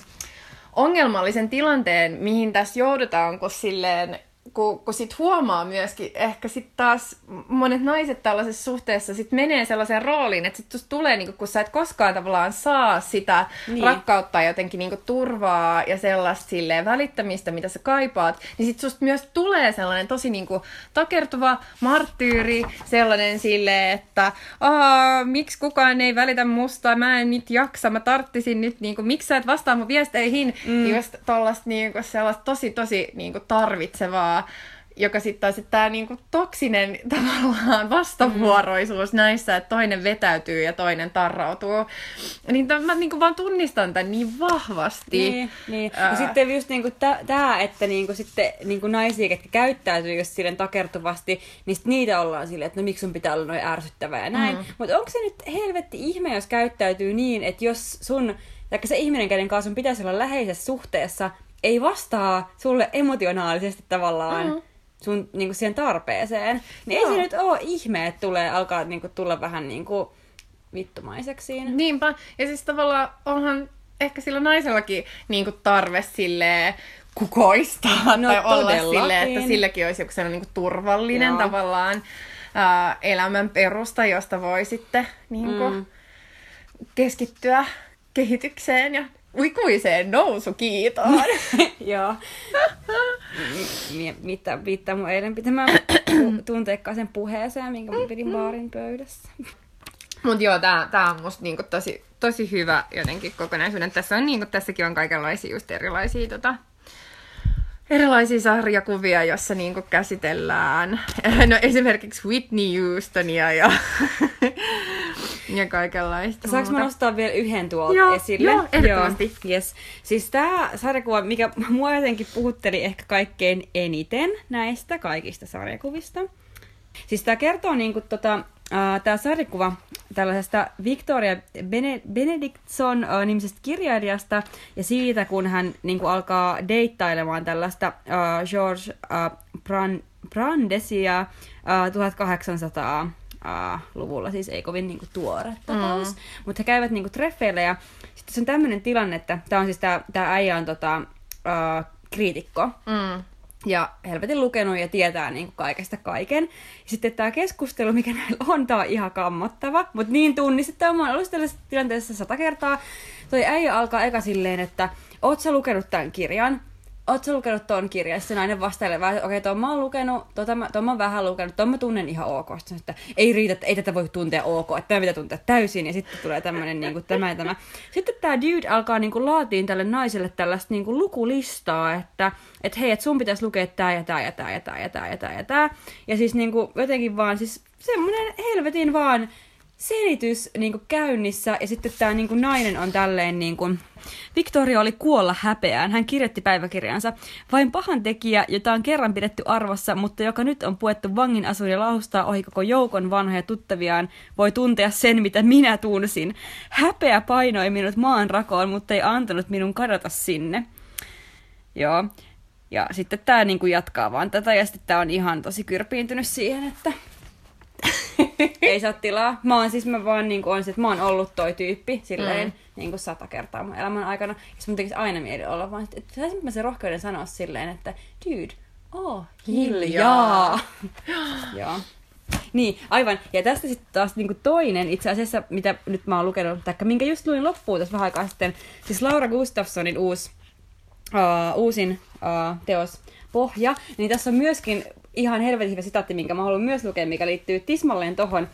ongelmallisen tilanteen, mihin tässä joudutaan, kun silleen kun, kun sit huomaa myöskin, ehkä sit taas monet naiset tällaisessa suhteessa sit menee sellaiseen rooliin, että sit tulee, niinku, kun sä et koskaan tavallaan saa sitä niin. rakkautta jotenkin niinku, turvaa ja sellaista silleen, välittämistä, mitä sä kaipaat, niin sit susta myös tulee sellainen tosi niinku, takertuva marttyyri, sellainen silleen, että Aa, miksi kukaan ei välitä musta, mä en nyt jaksa, mä tarttisin nyt, niinku, miksi sä et vastaa mun viesteihin, mm. just tollasta niinku, sellaista tosi tosi niinku, tarvitsevaa Uh, joka sitten taas tämä niinku toksinen tavallaan vastavuoroisuus mm. näissä, että toinen vetäytyy ja toinen tarrautuu. Niin tämän, mä niinku vaan tunnistan tämän niin vahvasti. Niin, niin. Ää... Ja sitten just niinku tämä, että niinku sitten niinku naisia, jotka käyttäytyy just silleen takertuvasti, niin sit niitä ollaan silleen, että no miksi sun pitää olla noin ärsyttävää ja näin. Mm. Mutta onko se nyt helvetti ihme, jos käyttäytyy niin, että jos sun, tai se ihminen, kenen kanssa sun pitäisi olla läheisessä suhteessa, ei vastaa sulle emotionaalisesti tavallaan mm sun niinku siihen tarpeeseen. Niin Joo. ei se nyt ole ihme, että tulee, alkaa niinku tulla vähän niinku vittumaiseksi siinä. Niinpä. Ja siis tavallaan onhan ehkä sillä naisellakin niinku tarve silleen kukoistaa no, tai olla silleen, että silläkin olisi joku sellainen niinku turvallinen Joo. tavallaan ää, elämän perusta, josta voi sitten niinku mm. keskittyä kehitykseen ja ikuiseen nousukiitoon. Joo. mitä viittaa mun eilen pitämään tunteikkaisen puheeseen, minkä mä pidin baarin pöydässä. Mutta joo, tää, tää on musta niinku tosi, tosi hyvä jotenkin kokonaisuuden. Tässä on niinku, tässäkin on kaikenlaisia just erilaisia tota, erilaisia sarjakuvia, jossa niinku käsitellään no, esimerkiksi Whitney Houstonia ja ja kaikenlaista Saanko mä nostaa vielä yhden tuolta joo, esille? Joo, ehdottomasti. Joo, yes. Siis tämä sarjakuva, mikä mua jotenkin puhutteli ehkä kaikkein eniten näistä kaikista sarjakuvista. Siis tämä kertoo niinku tota, uh, tämä sarjakuva tällaisesta Victoria Bene- Benedictson uh, nimisestä kirjailijasta ja siitä, kun hän niinku alkaa deittailemaan tällaista uh, George Brand- Brandesia uh, 1800 luvulla, siis ei kovin niinku tuore tapaus. Mm. Mutta he käyvät niinku treffeillä ja sitten se on tämmöinen tilanne, että tämä on siis tämä äijä on tota, uh, kriitikko. Mm. Ja helvetin lukenut ja tietää niin kuin kaikesta kaiken. Ja sitten tämä keskustelu, mikä näillä on, tämä on ihan kammottava. Mutta niin tunnistettava, mä oon ollut tällaisessa tilanteessa sata kertaa. Toi äijä alkaa eka silleen, että oot sä lukenut tämän kirjan? Oletko lukenut tuon kirjan? Sitten nainen vastailee vähän, okei, okay, tuon mä oon lukenut, tuon mä, tuon mä oon vähän lukenut, tuon mä tunnen ihan ok. Sitten, että ei riitä, että ei tätä voi tuntea ok, että tämä pitää tuntea täysin. Ja sitten tulee tämmöinen niin kuin, tämä ja tämä. Sitten tämä dude alkaa niin kuin, laatiin tälle naiselle tällaista niin kuin, lukulistaa, että et, hei, että sun pitäisi lukea tämä ja tämä ja tämä ja tämä ja tämä ja tämä ja. Ja siis niin kuin, jotenkin vaan, siis semmoinen helvetin vaan selitys niin kuin käynnissä ja sitten tämä niin kuin nainen on tälleen niin kuin, Victoria oli kuolla häpeään. Hän kirjoitti päiväkirjansa. Vain pahan tekijä, jota on kerran pidetty arvossa, mutta joka nyt on puettu vangin asuun ja laustaa ohi koko joukon vanhoja tuttaviaan, voi tuntea sen, mitä minä tunsin. Häpeä painoi minut maan rakoon, mutta ei antanut minun kadota sinne. Joo. Ja sitten tämä niinku jatkaa vaan tätä, ja sitten tämä on ihan tosi kyrpiintynyt siihen, että ei saa tilaa. Mä oon siis, mä vaan niin on se, että mä oon ollut toi tyyppi silleen mm. niin kuin sata kertaa mun elämän aikana. Ja se mun tekisi aina mieli olla vaan, että, saisin mä sen rohkeuden sanoa silleen, että dude, oh, hiljaa. Joo. Niin, aivan. Ja tästä sitten taas niinku toinen, itse asiassa, mitä nyt mä oon lukenut, taikka minkä just luin loppuun tässä vähän aikaa sitten, siis Laura Gustafssonin uusi, uh, uusin uh, teos Pohja, niin tässä on myöskin ihan helvetin hyvä sitaatti, minkä mä haluan myös lukea, mikä liittyy tismalleen tohon.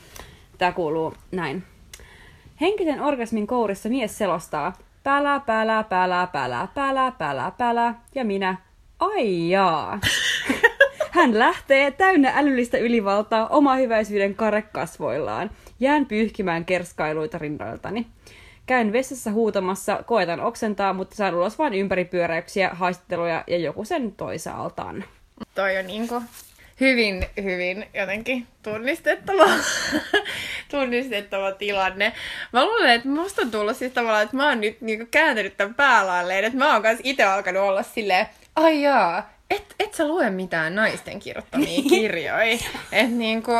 Tämä kuuluu näin. Henkisen orgasmin kourissa mies selostaa. Pälä, pälä, pälä, pälä, pälä, pälä, pälä. Ja minä, ai jaa. Hän lähtee täynnä älyllistä ylivaltaa oma hyväisyyden karekasvoillaan. Jään pyyhkimään kerskailuita rinnoiltani. Käyn vessassa huutamassa, koetan oksentaa, mutta saan ulos vain ympäripyöräyksiä, haistatteluja ja joku sen toisaaltaan. Toi on niinku hyvin, hyvin jotenkin tunnistettava, tunnistettava tilanne. Mä luulen, että musta on tullut siis tavallaan, että mä oon nyt niinku kääntänyt tämän päälailleen, että mä oon kanssa itse alkanut olla silleen, ai jaa, et, sä lue mitään naisten kirjoittamia kirjoja. Et niinku,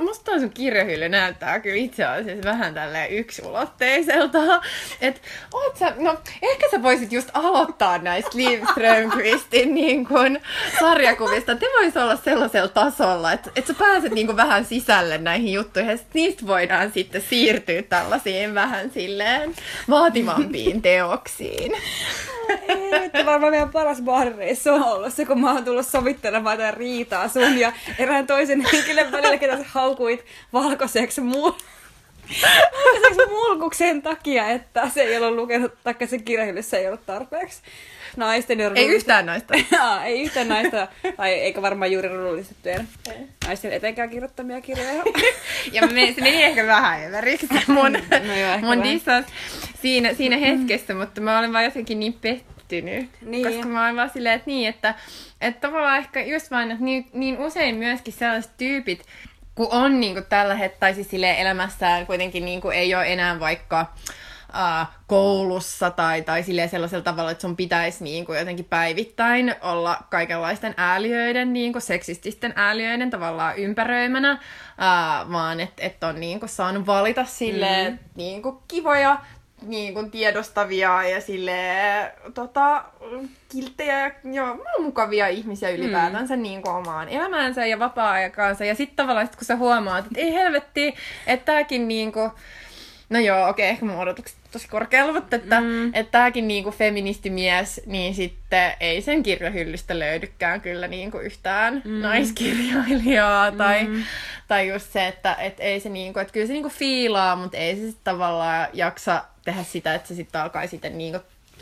musta on sun kirjahylly näyttää kyllä itse asiassa vähän tälleen yksiulotteiselta. Et oot sä, no ehkä sä voisit just aloittaa näistä Liv Strömqvistin niin kun, sarjakuvista. Te vois olla sellaisella tasolla, että et sä pääset niin kun, vähän sisälle näihin juttuihin. Ja niistä voidaan sitten siirtyä tällaisiin vähän silleen vaativampiin teoksiin. Ei, varmaan meidän paras baarireissu on ollut se, kun mä oon tullut sovittelemaan tätä riitaa sun ja erään toisen henkilön välillä, ketä sä haukuit valkoiseksi muu. Valkoiseksi mulkuksen takia, että se ei ollut lukenut, taikka se kirjahyllyssä ei ollut tarpeeksi. Naisten ja Ei yhtään naista. Jaa, ei yhtään naista, tai eikä varmaan juuri rullistettujen naisten etenkään kirjoittamia kirjoja. Ja me, se meni ehkä vähän överiksi se mun, No joo, mun dissas siinä, siinä hetkessä, mutta mä olin vaan jotenkin niin pettynyt. Niin. Koska mä olin vaan silleen, että niin, että, että tavallaan ehkä just vain, että niin, niin usein myöskin sellaiset tyypit, kun on niin kuin tällä hetkellä, tai siis elämässään kuitenkin niin kuin ei ole enää vaikka äh, koulussa tai, tai silleen sellaisella tavalla, että sun pitäisi niin kuin jotenkin päivittäin olla kaikenlaisten ääliöiden, niin kuin seksististen ääliöiden tavallaan ympäröimänä, äh, vaan että et on niin kuin saanut valita silleen mm. niin kuin kivoja niin kuin tiedostavia ja sille tota, kilttejä ja mukavia ihmisiä ylipäätänsä mm. niin kuin omaan elämäänsä ja vapaa-aikaansa. Ja sitten tavallaan, sit kun sä huomaat, että ei helvetti, että tääkin niin kuin, No joo, okei, ehkä mun odotukset tosi korkealla, mutta että, mm. että tääkin niinku feministimies, niin sitten ei sen kirjahyllystä löydykään kyllä niinku yhtään mm. naiskirjailijaa. Tai, mm. tai just se, että et ei se niinku, että kyllä se niinku fiilaa, mutta ei se sitten tavallaan jaksa tehdä sitä, että se sitten alkaa sitten niinku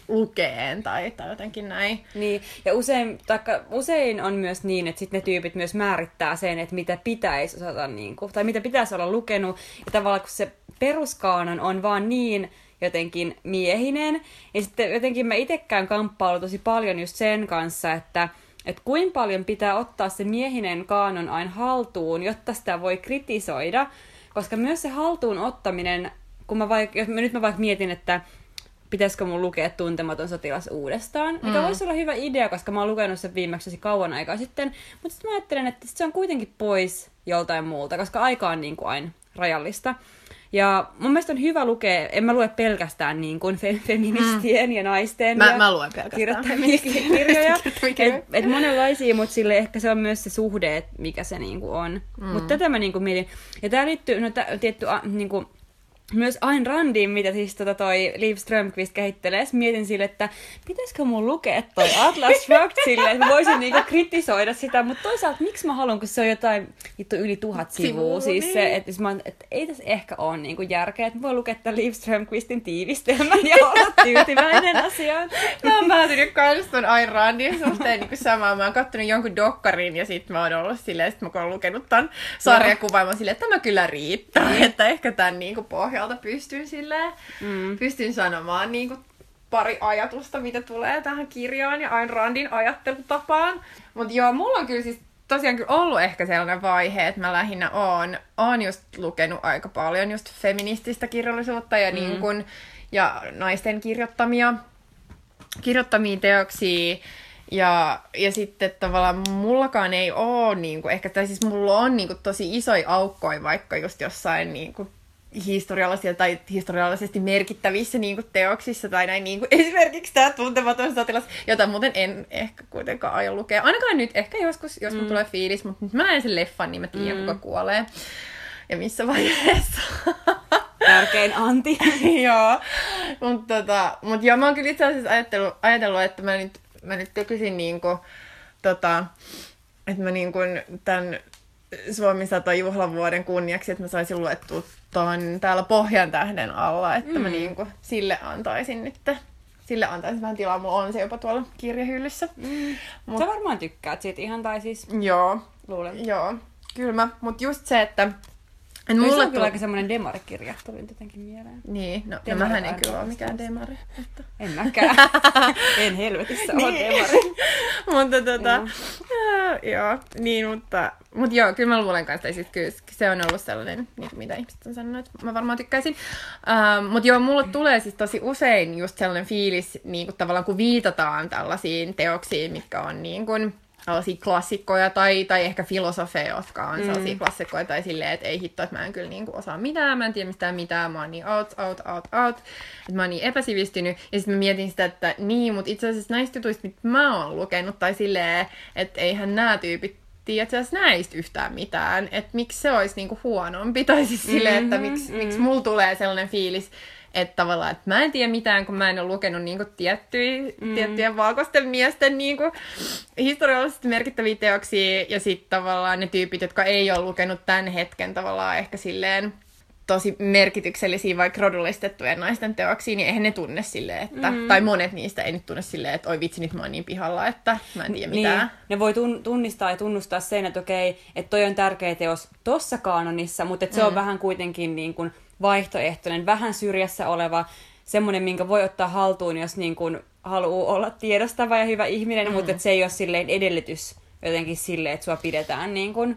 lukeen tai, tai jotenkin näin. Niin, ja usein, taikka, usein on myös niin, että sitten ne tyypit myös määrittää sen, että mitä pitäisi osata, niin kuin, tai mitä pitäisi olla lukenut, ja tavallaan kun se peruskaanon on vaan niin jotenkin miehinen, ja sitten jotenkin mä itsekään kamppailu tosi paljon just sen kanssa, että että kuinka paljon pitää ottaa se miehinen kaanon aina haltuun, jotta sitä voi kritisoida, koska myös se haltuun ottaminen, kun mä vaikka, jos mä, nyt mä vaikka mietin, että pitäisikö mun lukea Tuntematon sotilas uudestaan, mikä mm. voisi olla hyvä idea, koska mä oon lukenut sen viimeksi kauan aikaa sitten, mutta sitten mä ajattelen, että sit se on kuitenkin pois joltain muulta, koska aika on niin kuin aina rajallista. Ja mun mielestä on hyvä lukea, en mä lue pelkästään niin kuin fe- feministien mm. ja naisten Mä- ja mä luen pelkästään kirjoja. et, et monenlaisia, mutta sille ehkä se on myös se suhde, että mikä se niin kuin on. Mm. Mutta tätä mä niin kuin mietin. Ja tää liittyy, no tää, tietty a, niin kuin, myös Ayn Randiin, mitä siis tota toi Liv Strömqvist kehittelee. Sitten mietin sille, että pitäisikö mun lukea toi Atlas Shrugged sille, että mä voisin niinku kritisoida sitä, mutta toisaalta miksi mä haluan, kun se on jotain vittu yli tuhat sivua, siis niin. se, että, että, mä, oon- että ei tässä ehkä ole niinku järkeä, että mä voin lukea tämän Liv Strömqvistin tiivistelmän ja olla tyytyväinen asiaan. Mä oon päätynyt kans ton Ayn Randin suhteen niin samaan. Mä oon kattonut jonkun dokkarin ja sit mä oon ollut silleen, sit mä oon lukenut ton sarjakuvan, mä oon silleen, että tämä kyllä riittää. Että ehkä tän niinku pohjalta pystyn silleen, mm. pystyn sanomaan niinku pari ajatusta, mitä tulee tähän kirjaan ja Ayn Randin ajattelutapaan. Mutta joo, mulla on kyllä siis tosiaan kyllä ollut ehkä sellainen vaihe, että mä lähinnä oon, oon just lukenut aika paljon just feminististä kirjallisuutta ja, mm. niin kun, ja naisten kirjoittamia kirjoittamia teoksia. Ja, ja sitten tavallaan mullakaan ei ole, niin kuin, ehkä, tai siis mulla on niin kuin, tosi isoja aukkoja vaikka just jossain niin kuin, historiallisia tai historiallisesti merkittävissä niin kuin, teoksissa tai näin. Niin kuin, esimerkiksi tämä tuntematon sotilas, jota muuten en ehkä kuitenkaan aio lukea. Ainakaan nyt, ehkä joskus, jos mm. tulee fiilis, mutta nyt mä näen sen leffan, niin mä tiedän, mm. kuka kuolee. Ja missä vaiheessa. Tärkein anti. joo, mutta tota, mut joo, mä oon kyllä itse asiassa ajatellut, ajatellut että mä nyt, mä nyt tekisin niinku, tota, että mä niinku tämän Suomi 100 juhlavuoden kunniaksi, että mä saisin luettua ton täällä Pohjan tähden alla, että mm. mä niinku sille antaisin nyt, sille antaisin vähän tilaa, mulla on se jopa tuolla kirjahyllyssä. Mm. Mut- Sä varmaan tykkäät siitä ihan, tai siis Joo, luulen. joo, kyllä mä, mut just se, että et mulle on kyllä tuli- aika semmoinen demarikirja, tuli jotenkin mieleen. Niin, no, no mähän en kyllä ole mikään demari. Että... En mäkään. en helvetissä niin. ole demari. mutta tota, Joo. joo. joo, niin, mutta, mutta joo, kyllä mä luulen kanssa, että kyllä se on ollut sellainen, niin kuin mitä ihmiset on sanonut, että mä varmaan tykkäisin. Ähm, mutta joo, mulle tulee siis tosi usein just sellainen fiilis, niin kuin tavallaan kun viitataan tällaisiin teoksiin, mitkä on niin kuin, tällaisia klassikkoja tai, tai ehkä filosofeja, jotka on sellaisia klassikkoja tai silleen, että ei hitto, että mä en kyllä niinku osaa mitään, mä en tiedä mistään mitään, mä oon niin out, out, out, out, että mä oon niin epäsivistynyt. Ja sitten mä mietin sitä, että niin, mutta itse asiassa näistä jutuista, mitä mä oon lukenut, tai silleen, että eihän nämä tyypit tiedä näistä yhtään mitään, että miksi se olisi niinku huonompi, tai siis silleen, että miksi, mm-hmm. miksi mulla tulee sellainen fiilis, että tavallaan, että mä en tiedä mitään, kun mä en ole lukenut niinku tiettyjä, mm. tiettyjä valkoisten miesten niinku historiallisesti merkittäviä teoksia, ja sitten tavallaan ne tyypit, jotka ei ole lukenut tämän hetken tavallaan ehkä silleen tosi merkityksellisiä vaikka rodullistettujen naisten teoksia, niin eihän ne tunne silleen, että, mm. tai monet niistä ei nyt tunne silleen, että oi vitsi, nyt mä oon niin pihalla, että mä en tiedä mitään. Niin, ne voi tun- tunnistaa ja tunnustaa sen, että okei, että toi on tärkeä teos tossa kaanonissa, mutta että se mm. on vähän kuitenkin niin kuin vaihtoehtoinen, vähän syrjässä oleva, semmoinen, minkä voi ottaa haltuun, jos niin kuin haluaa olla tiedostava ja hyvä ihminen, mm. mutta se ei ole silleen edellytys jotenkin silleen, että sua pidetään niin kuin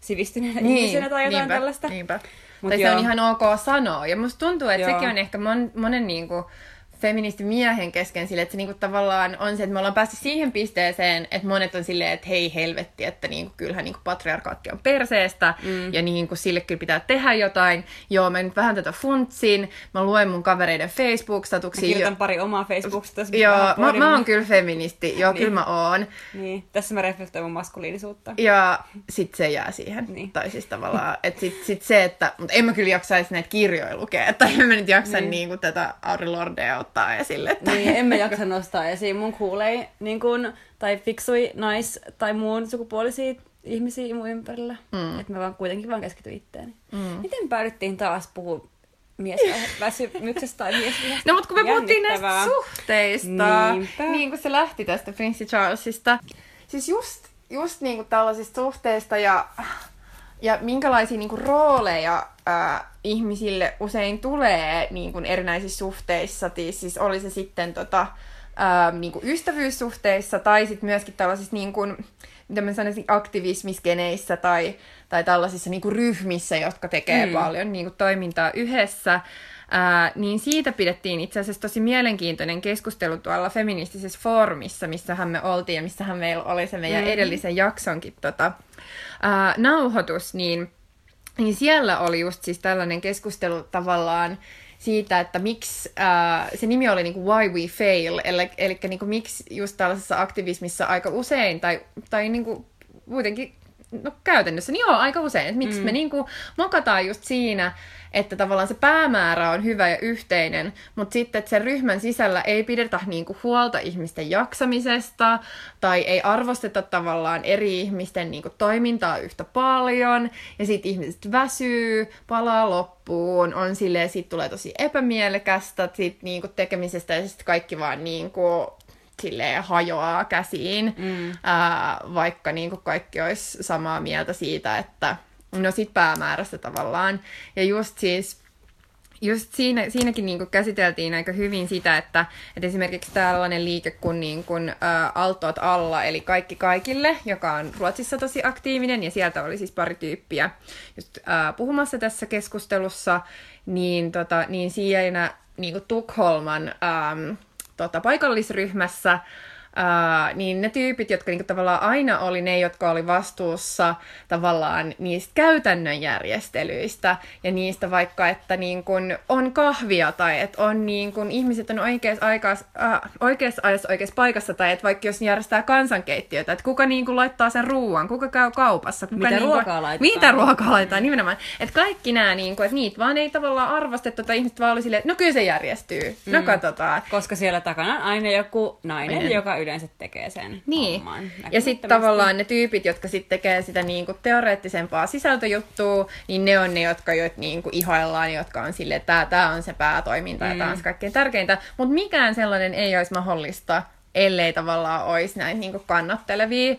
sivistyneenä niin, ihmisenä tai jotain niinpä, tällaista. Niinpä. Mut tai joo. se on ihan ok sanoa. Ja musta tuntuu, että joo. sekin on ehkä mon, monen niinku, feministimiehen kesken sille, että se niinku tavallaan on se, että me ollaan päästy siihen pisteeseen, että monet on silleen, että hei helvetti, että niinku, kyllähän niinku patriarkaatti on perseestä mm. ja niinku, sille kyllä pitää tehdä jotain. Joo, mä nyt vähän tätä funtsin, mä luen mun kavereiden Facebook-statuksia. Mä kirjoitan jo... pari omaa Facebook-statuksia. Joo, mä, mä oon kyllä feministi, joo, niin. kyllä mä oon. Niin, tässä mä reflektoin mun maskuliinisuutta. Ja sit se jää siihen. Niin. Tai siis tavallaan, että sit, sit se, että, mutta en mä kyllä jaksaisi näitä kirjoja lukea, että en mä nyt jaksa niin. niinku tätä Auri Lordea ottaa esille. Että... Niin, emme jaksa nostaa esiin mun kuulei niin kun, tai fiksui nais- tai muun sukupuolisia ihmisiä mun ympärillä. Mm. Että mä vaan kuitenkin vaan keskityn itteeni. Mm. Miten päädyttiin taas puhua miesväsymyksestä tai miesvihasta? No mutta kun me puhuttiin näistä suhteista, Niinpä. niin kuin se lähti tästä Prince Charlesista. Siis just, just niin kuin tällaisista suhteista ja ja minkälaisia niin kuin, rooleja ää, ihmisille usein tulee niin kuin, erinäisissä suhteissa, siis oli se sitten tota, ää, niin kuin ystävyyssuhteissa tai sitten myöskin tällaisissa, niin kuin, mitä mä sanoisin, aktivismiskeneissä tai, tai tällaisissa niin kuin, ryhmissä, jotka tekee mm. paljon niin kuin, toimintaa yhdessä. Ää, niin siitä pidettiin itse asiassa tosi mielenkiintoinen keskustelu tuolla feministisessä foorumissa, missähän me oltiin ja missähän meillä oli se meidän mm. edellisen jaksonkin tota, ää, nauhoitus, niin, niin siellä oli just siis tällainen keskustelu tavallaan siitä, että miksi, ää, se nimi oli niinku Why We Fail, eli, eli niinku miksi just tällaisessa aktivismissa aika usein, tai, tai niinku kuitenkin no käytännössä, niin joo, aika usein, että miksi mm. me niinku mokataan just siinä, että tavallaan se päämäärä on hyvä ja yhteinen, mutta sitten, että sen ryhmän sisällä ei pidetä niinku huolta ihmisten jaksamisesta tai ei arvosteta tavallaan eri ihmisten niinku toimintaa yhtä paljon ja sitten ihmiset väsyy, palaa loppuun, on silleen, sit tulee tosi epämielekästä sit niinku tekemisestä ja sitten kaikki vaan niinku silleen hajoaa käsiin, mm. ää, vaikka niin kuin kaikki olisi samaa mieltä siitä, että no sit päämäärästä tavallaan. Ja just siis just siinä, siinäkin niin kuin käsiteltiin aika hyvin sitä, että, että esimerkiksi tällainen liike kuin, niin kuin ä, Altoot alla, eli Kaikki kaikille, joka on Ruotsissa tosi aktiivinen, ja sieltä oli siis pari tyyppiä just, ä, puhumassa tässä keskustelussa, niin, tota, niin siinä niin kuin Tukholman äm, tota, paikallisryhmässä Uh, niin ne tyypit, jotka niinku tavallaan aina oli ne, jotka oli vastuussa tavallaan niistä käytännön järjestelyistä ja niistä vaikka, että niinku on kahvia tai että on niinku, ihmiset on oikeassa, aikas, uh, oikeassa ajassa oikeassa paikassa tai että vaikka jos järjestää kansankeittiötä, että kuka niinku laittaa sen ruoan, kuka käy kaupassa, kuka mitä niinku, ruokaa laitetaan. Mitä ruokaa laitetaan, nimenomaan. Että kaikki nämä, niinku, että niitä vaan ei tavallaan arvostettu tai ihmiset vaan oli silleen, että no kyllä se järjestyy, no mm. no katsotaan. Koska siellä takana on aina joku nainen, Ainen. joka yleensä tekee sen Niin. Ja sitten tavallaan ne tyypit, jotka sitten tekee sitä niinku teoreettisempaa sisältöjuttua, niin ne on ne, jotka jo niinku ihaillaan, jotka on silleen, että tämä on se päätoiminta mm. ja tämä on se kaikkein tärkeintä. Mutta mikään sellainen ei olisi mahdollista, ellei tavallaan olisi näitä niinku kannattelevia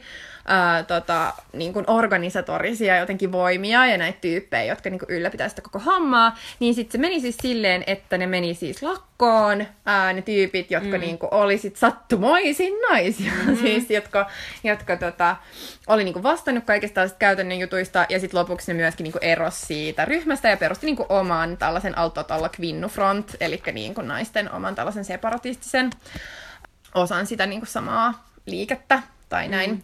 ää, tota, niin kuin organisatorisia jotenkin voimia ja näitä tyyppejä, jotka niin kuin ylläpitää sitä koko hommaa, niin sitten se meni siis silleen, että ne meni siis lakkoon, ää, ne tyypit, jotka mm. niin kuin oli sit sattumoisin naisia, mm-hmm. siis, jotka, jotka tota, oli niin kuin vastannut kaikista tällaisista käytännön jutuista, ja sitten lopuksi ne myöskin niin kuin erosi siitä ryhmästä ja perusti niin kuin oman tällaisen Altotalla Kvinnufront, eli niin kuin naisten oman tällaisen separatistisen osan sitä niin kuin samaa liikettä tai näin. Mm.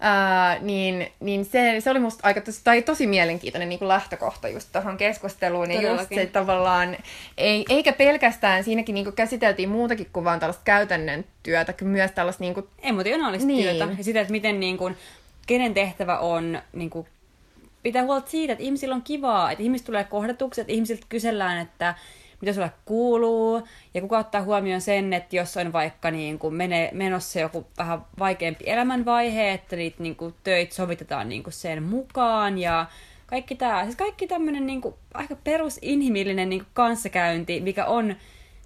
Ää, niin, niin se, se oli musta aika tosi, tai tosi mielenkiintoinen niin kuin lähtökohta just tuohon keskusteluun. Ja just se tavallaan, ei, eikä pelkästään, siinäkin niin kuin käsiteltiin muutakin kuin vaan tällaista käytännön työtä, kuin myös tällaista niin kuin... emotionaalista niin. työtä. Ja sitä, että miten niin kuin, kenen tehtävä on niin kuin, pitää huolta siitä, että ihmisillä on kivaa, että ihmiset tulee kohdatuksi, että ihmisiltä kysellään, että mitä sulle kuuluu, ja kuka ottaa huomioon sen, että jos on vaikka niin kuin mene, menossa joku vähän vaikeampi elämänvaihe, että niitä niin kuin töitä sovitetaan niin kuin sen mukaan, ja kaikki tää. Siis kaikki tämmönen niinku, aika perusinhimillinen niinku kanssakäynti, mikä on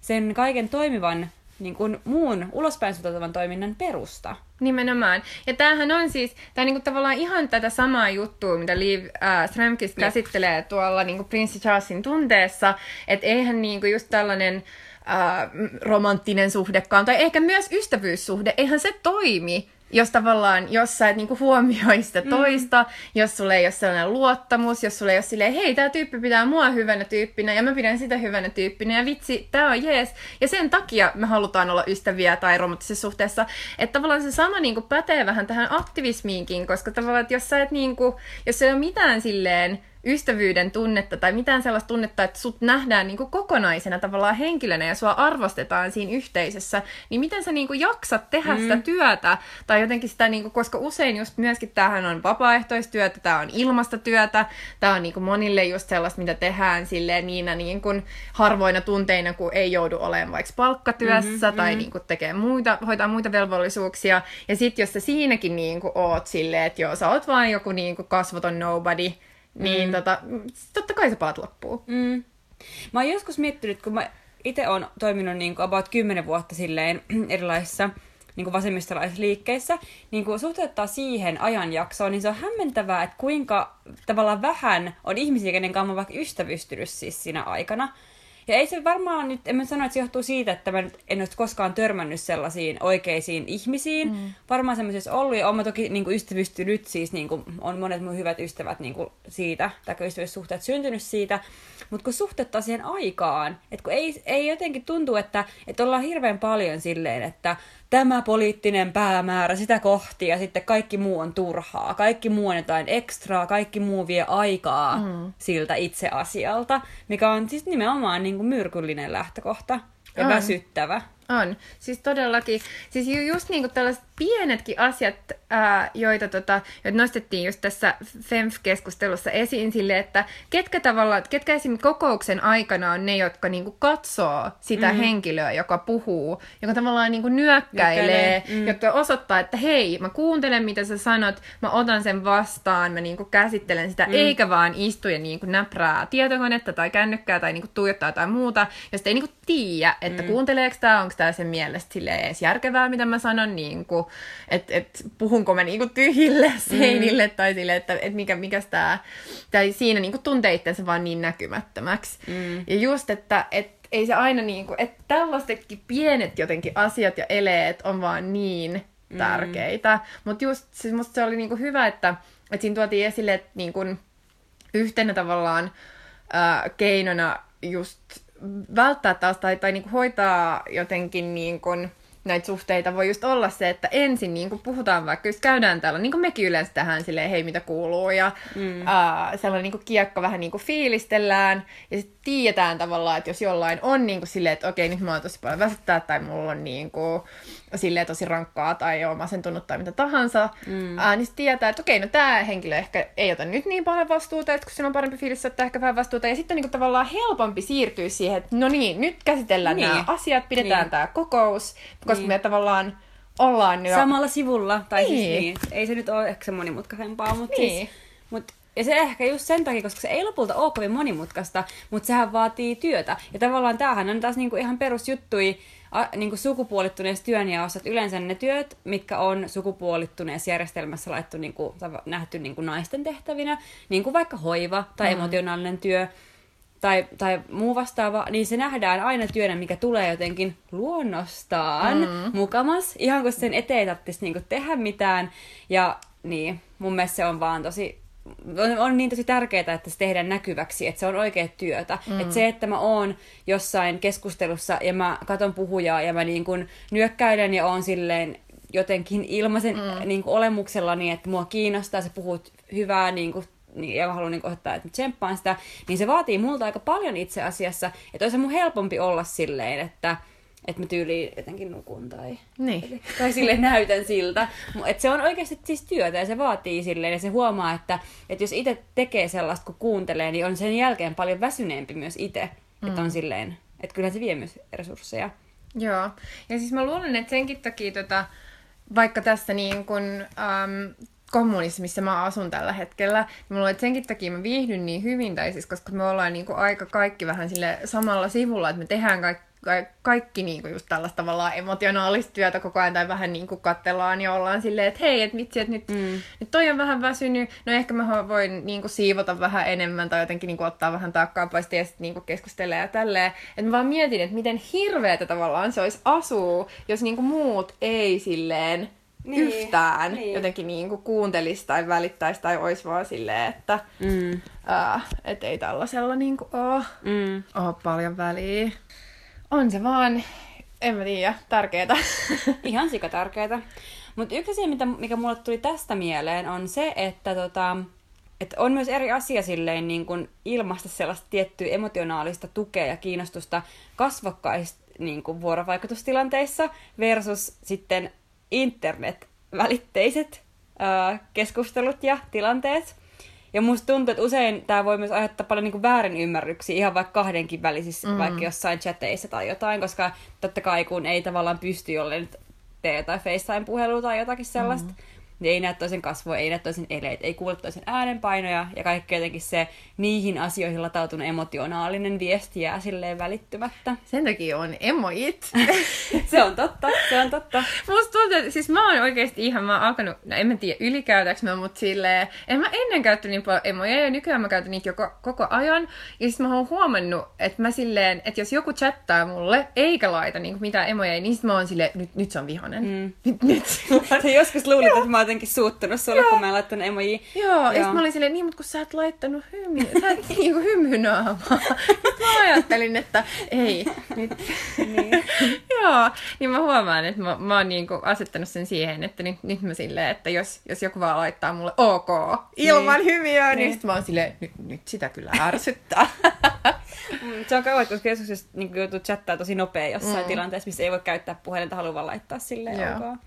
sen kaiken toimivan niin kuin muun ulospäin toiminnan perusta. Nimenomaan. Ja tämähän on siis, tämä on niinku tavallaan ihan tätä samaa juttua, mitä Liv äh, Strömqvist käsittelee tuolla niinku Prince Charlesin tunteessa, että eihän niinku just tällainen äh, romanttinen suhdekaan, tai ehkä myös ystävyyssuhde, eihän se toimi, jos tavallaan, jos sä et niinku huomioi sitä mm. toista, mm. jos sulle ei ole sellainen luottamus, jos sulle ei ole silleen, hei, tämä tyyppi pitää mua hyvänä tyyppinä ja mä pidän sitä hyvänä tyyppinä ja vitsi, tää on jees. Ja sen takia me halutaan olla ystäviä tai romanttisessa suhteessa. Että tavallaan se sama niinku pätee vähän tähän aktivismiinkin, koska tavallaan, että jos sä et niinku, jos ei ole mitään silleen, ystävyyden tunnetta tai mitään sellaista tunnetta, että sut nähdään niin kuin kokonaisena tavallaan henkilönä ja sua arvostetaan siinä yhteisössä, niin miten sä niin kuin jaksat tehdä mm. sitä työtä tai jotenkin sitä, niin kuin, koska usein just myöskin tämähän on vapaaehtoistyötä, tämä on ilmastotyötä, tämä on niin kuin monille just sellaista, mitä tehdään silleen niinä niin kuin harvoina tunteina, kun ei joudu olemaan vaikka palkkatyössä mm-hmm, tai mm-hmm. Niin kuin tekee muita, hoitaa muita velvollisuuksia. Ja sitten jos sä siinäkin niin kuin oot silleen, että joo, sä oot vaan joku niin kuin kasvoton nobody, niin mm. tota, totta kai se palat loppuu. Mm. Mä oon joskus miettinyt, kun mä itse oon toiminut niin kuin about 10 vuotta silleen erilaisissa niin kuin vasemmistolaisissa liikkeissä, niin kuin suhteuttaa siihen ajanjaksoon, niin se on hämmentävää, että kuinka tavallaan vähän on ihmisiä, kenen kanssa mä vaikka ystävystynyt siis siinä aikana. Ja ei se varmaan nyt, en mä sano, että se johtuu siitä, että mä en ole koskaan törmännyt sellaisiin oikeisiin ihmisiin. Mm. Varmaan semmoisessa ollut, ja olen toki niin kuin ystävystynyt, siis niin kuin, on monet mun hyvät ystävät niin kuin siitä, tai ystävyyssuhteet syntynyt siitä. Mutta kun suhteuttaa siihen aikaan, että kun ei, ei jotenkin tuntu, että, että ollaan hirveän paljon silleen, että tämä poliittinen päämäärä sitä kohti ja sitten kaikki muu on turhaa. Kaikki muu on jotain ekstraa, kaikki muu vie aikaa mm. siltä itse asialta, mikä on siis nimenomaan niin kuin myrkyllinen lähtökohta ja on. väsyttävä. On. Siis todellakin. Siis ju- just niin kuin tällaiset pienetkin asiat, ää, joita, tota, joita nostettiin just tässä FEMF-keskustelussa esiin sille, että ketkä tavallaan, ketkä esim. kokouksen aikana on ne, jotka niin kuin katsoo sitä mm. henkilöä, joka puhuu, joka tavallaan niin kuin nyökkäilee, mm. jotka osoittaa, että hei, mä kuuntelen mitä sä sanot, mä otan sen vastaan, mä niin kuin käsittelen sitä, mm. eikä vaan istu ja niin kuin näprää tietokonetta tai kännykkää tai niin kuin tuijottaa tai muuta, jos ei niin kuin tiedä, että mm. kuunteleeko tämä, onko tämä sen mielestä edes järkevää, mitä mä sanon, niin kuin, että et, puhunko mä niinku tyhjille mm. seinille mm. tai sille, että et mikä, mikä tää, tai siinä niinku tuntee itsensä vaan niin näkymättömäksi. Mm. Ja just, että et, ei se aina niinku, että tällaisetkin pienet jotenkin asiat ja eleet on vaan niin mm. tärkeitä. Mm. Mutta just, siis musta se oli niinku hyvä, että, että siinä tuotiin esille, että niinku, yhtenä tavallaan ää, keinona just välttää taas tai, tai niinku hoitaa jotenkin niin kuin, näitä suhteita voi just olla se, että ensin niin kuin puhutaan vaikka, jos käydään täällä, niin kuin mekin yleensä tähän silleen, hei mitä kuuluu, ja mm. uh, sellainen niin kuin kiekko vähän niin kuin fiilistellään, ja sitten tiedetään tavallaan, että jos jollain on niin kuin silleen, että okei, nyt mä oon tosi paljon väsyttää, tai mulla on niin kuin, silleen tosi rankkaa, tai on masentunut, tai mitä tahansa, mm. uh, niin tietää, että okei, no tämä henkilö ehkä ei ota nyt niin paljon vastuuta, että kun sillä on parempi fiilis ottaa ehkä vähän vastuuta, ja sitten on niin tavallaan helpompi siirtyä siihen, että no niin, nyt käsitellään niin. nämä asiat, pidetään niin. tämä kokous, koska niin. me tavallaan ollaan jo... Samalla sivulla, tai siis niin. siis niin, ei se nyt ole ehkä se monimutkaisempaa, mutta niin. siis, mut, ja se ehkä just sen takia, koska se ei lopulta ole kovin monimutkaista, mutta sehän vaatii työtä. Ja tavallaan tämähän on taas niinku ihan perusjuttui a, niinku sukupuolittuneessa työnjaossa, että yleensä ne työt, mitkä on sukupuolittuneessa järjestelmässä laittu niinku, nähty niinku naisten tehtävinä, niin kuin vaikka hoiva tai mm. emotionaalinen työ, tai, tai muu vastaava, niin se nähdään aina työnä, mikä tulee jotenkin luonnostaan mm. mukamas, ihan kun sen eteen tarvitsisi niinku tehdä mitään. Ja niin, mun mielestä se on vaan tosi on, on niin tosi tärkeää, että se tehdään näkyväksi, että se on oikea työtä. Mm. Että se, että mä oon jossain keskustelussa ja mä katon puhujaa ja mä niin kun nyökkäilen ja oon silleen jotenkin ilmaisen mm. niin olemuksella niin, että mua kiinnostaa, sä puhut hyvää niin kuin niin, ja mä haluan niin ottaa, että tsemppaan sitä, niin se vaatii multa aika paljon itse asiassa, että olisi mun helpompi olla silleen, että että mä tyyliin jotenkin nukun tai, niin. tai sille näytän siltä. Että se on oikeasti siis työtä ja se vaatii silleen ja se huomaa, että, että jos itse tekee sellaista kun kuuntelee, niin on sen jälkeen paljon väsyneempi myös itse. Mm. Että on silleen, että kyllä se vie myös resursseja. Joo. Ja siis mä luulen, että senkin takia tota, vaikka tässä niin kun, um, kommunissa, missä mä asun tällä hetkellä. Ja mä luulen, että senkin takia mä viihdyn niin hyvin, tai siis koska me ollaan niinku aika kaikki vähän sille samalla sivulla, että me tehdään kaikki ka- kaikki niinku just tällaista tavallaan emotionaalista työtä koko ajan tai vähän niinku kattellaan ja ollaan silleen, että hei, että vitsi, että nyt, mm. nyt toi on vähän väsynyt, no ehkä mä voin niinku siivota vähän enemmän tai jotenkin niinku ottaa vähän taakkaa pois ja sitten niinku keskustella ja tälleen. Että mä vaan mietin, että miten hirveetä tavallaan se olisi asuu, jos niinku muut ei silleen niin, yhtään niin. jotenkin niinku kuuntelisi tai välittäisi tai olisi vaan silleen, että mm. ää, et ei tällaisella niinku ole, mm. ole paljon väliä on se vaan, en mä tiedä, tärkeetä. Ihan sika tärkeetä. Mutta yksi asia, mitä, mikä mulle tuli tästä mieleen, on se, että tota, että on myös eri asia silleen niin kun ilmaista sellaista tiettyä emotionaalista tukea ja kiinnostusta kasvokkaista niin kuin vuorovaikutustilanteissa versus sitten internet-välitteiset ää, keskustelut ja tilanteet. Ja musta tuntuu, että usein tämä voi myös aiheuttaa paljon niin väärinymmärryksiä ihan vaikka kahdenkin välisissä, mm. vaikka jossain chateissa tai jotain, koska totta kai kun ei tavallaan pysty jolle tee tai FaceTime-puhelua tai jotakin sellaista, mm niin ei näe toisen kasvoja, ei näe toisen eleet, ei kuule toisen äänenpainoja ja kaikki jotenkin se niihin asioihin latautunut emotionaalinen viesti jää silleen välittymättä. Sen takia on emojit. se on totta, se on totta. Musta tuntuu, että siis mä oon oikeasti ihan, mä oon alkanut, no en mä tiedä ylikäytäks mä, mutta silleen, en mä ennen käyttänyt niin paljon emoja ja nykyään mä käytän niitä joko, koko ajan. Ja siis mä oon huomannut, että mä silleen, että jos joku chattaa mulle eikä laita niin mitään emoja, niin sit mä oon silleen, nyt, nyt se on vihanen. Mm. Nyt, nyt. joskus luulit, että mä oon jotenkin suuttunut sulle, Joo. kun mä en laittanut emoji. Joo, Joo. ja mä olin silleen, niin, mutta kun sä et laittanut hymy, sä et niinku hymynaamaa. mä ajattelin, että ei, nyt. Niin. Joo, niin mä huomaan, että mä, mä oon niinku asettanut sen siihen, että nyt, nyt mä silleen, että jos, jos joku vaan laittaa mulle ok ilman niin. hymiöä, niin, niin sit mä oon silleen, nyt, nyt sitä kyllä ärsyttää. Mm, se on kauan, koska joskus niin joutuu chattaa tosi nopea jossain mm. tilanteessa, missä ei voi käyttää puhelinta, haluaa laittaa silleen Joo. ok.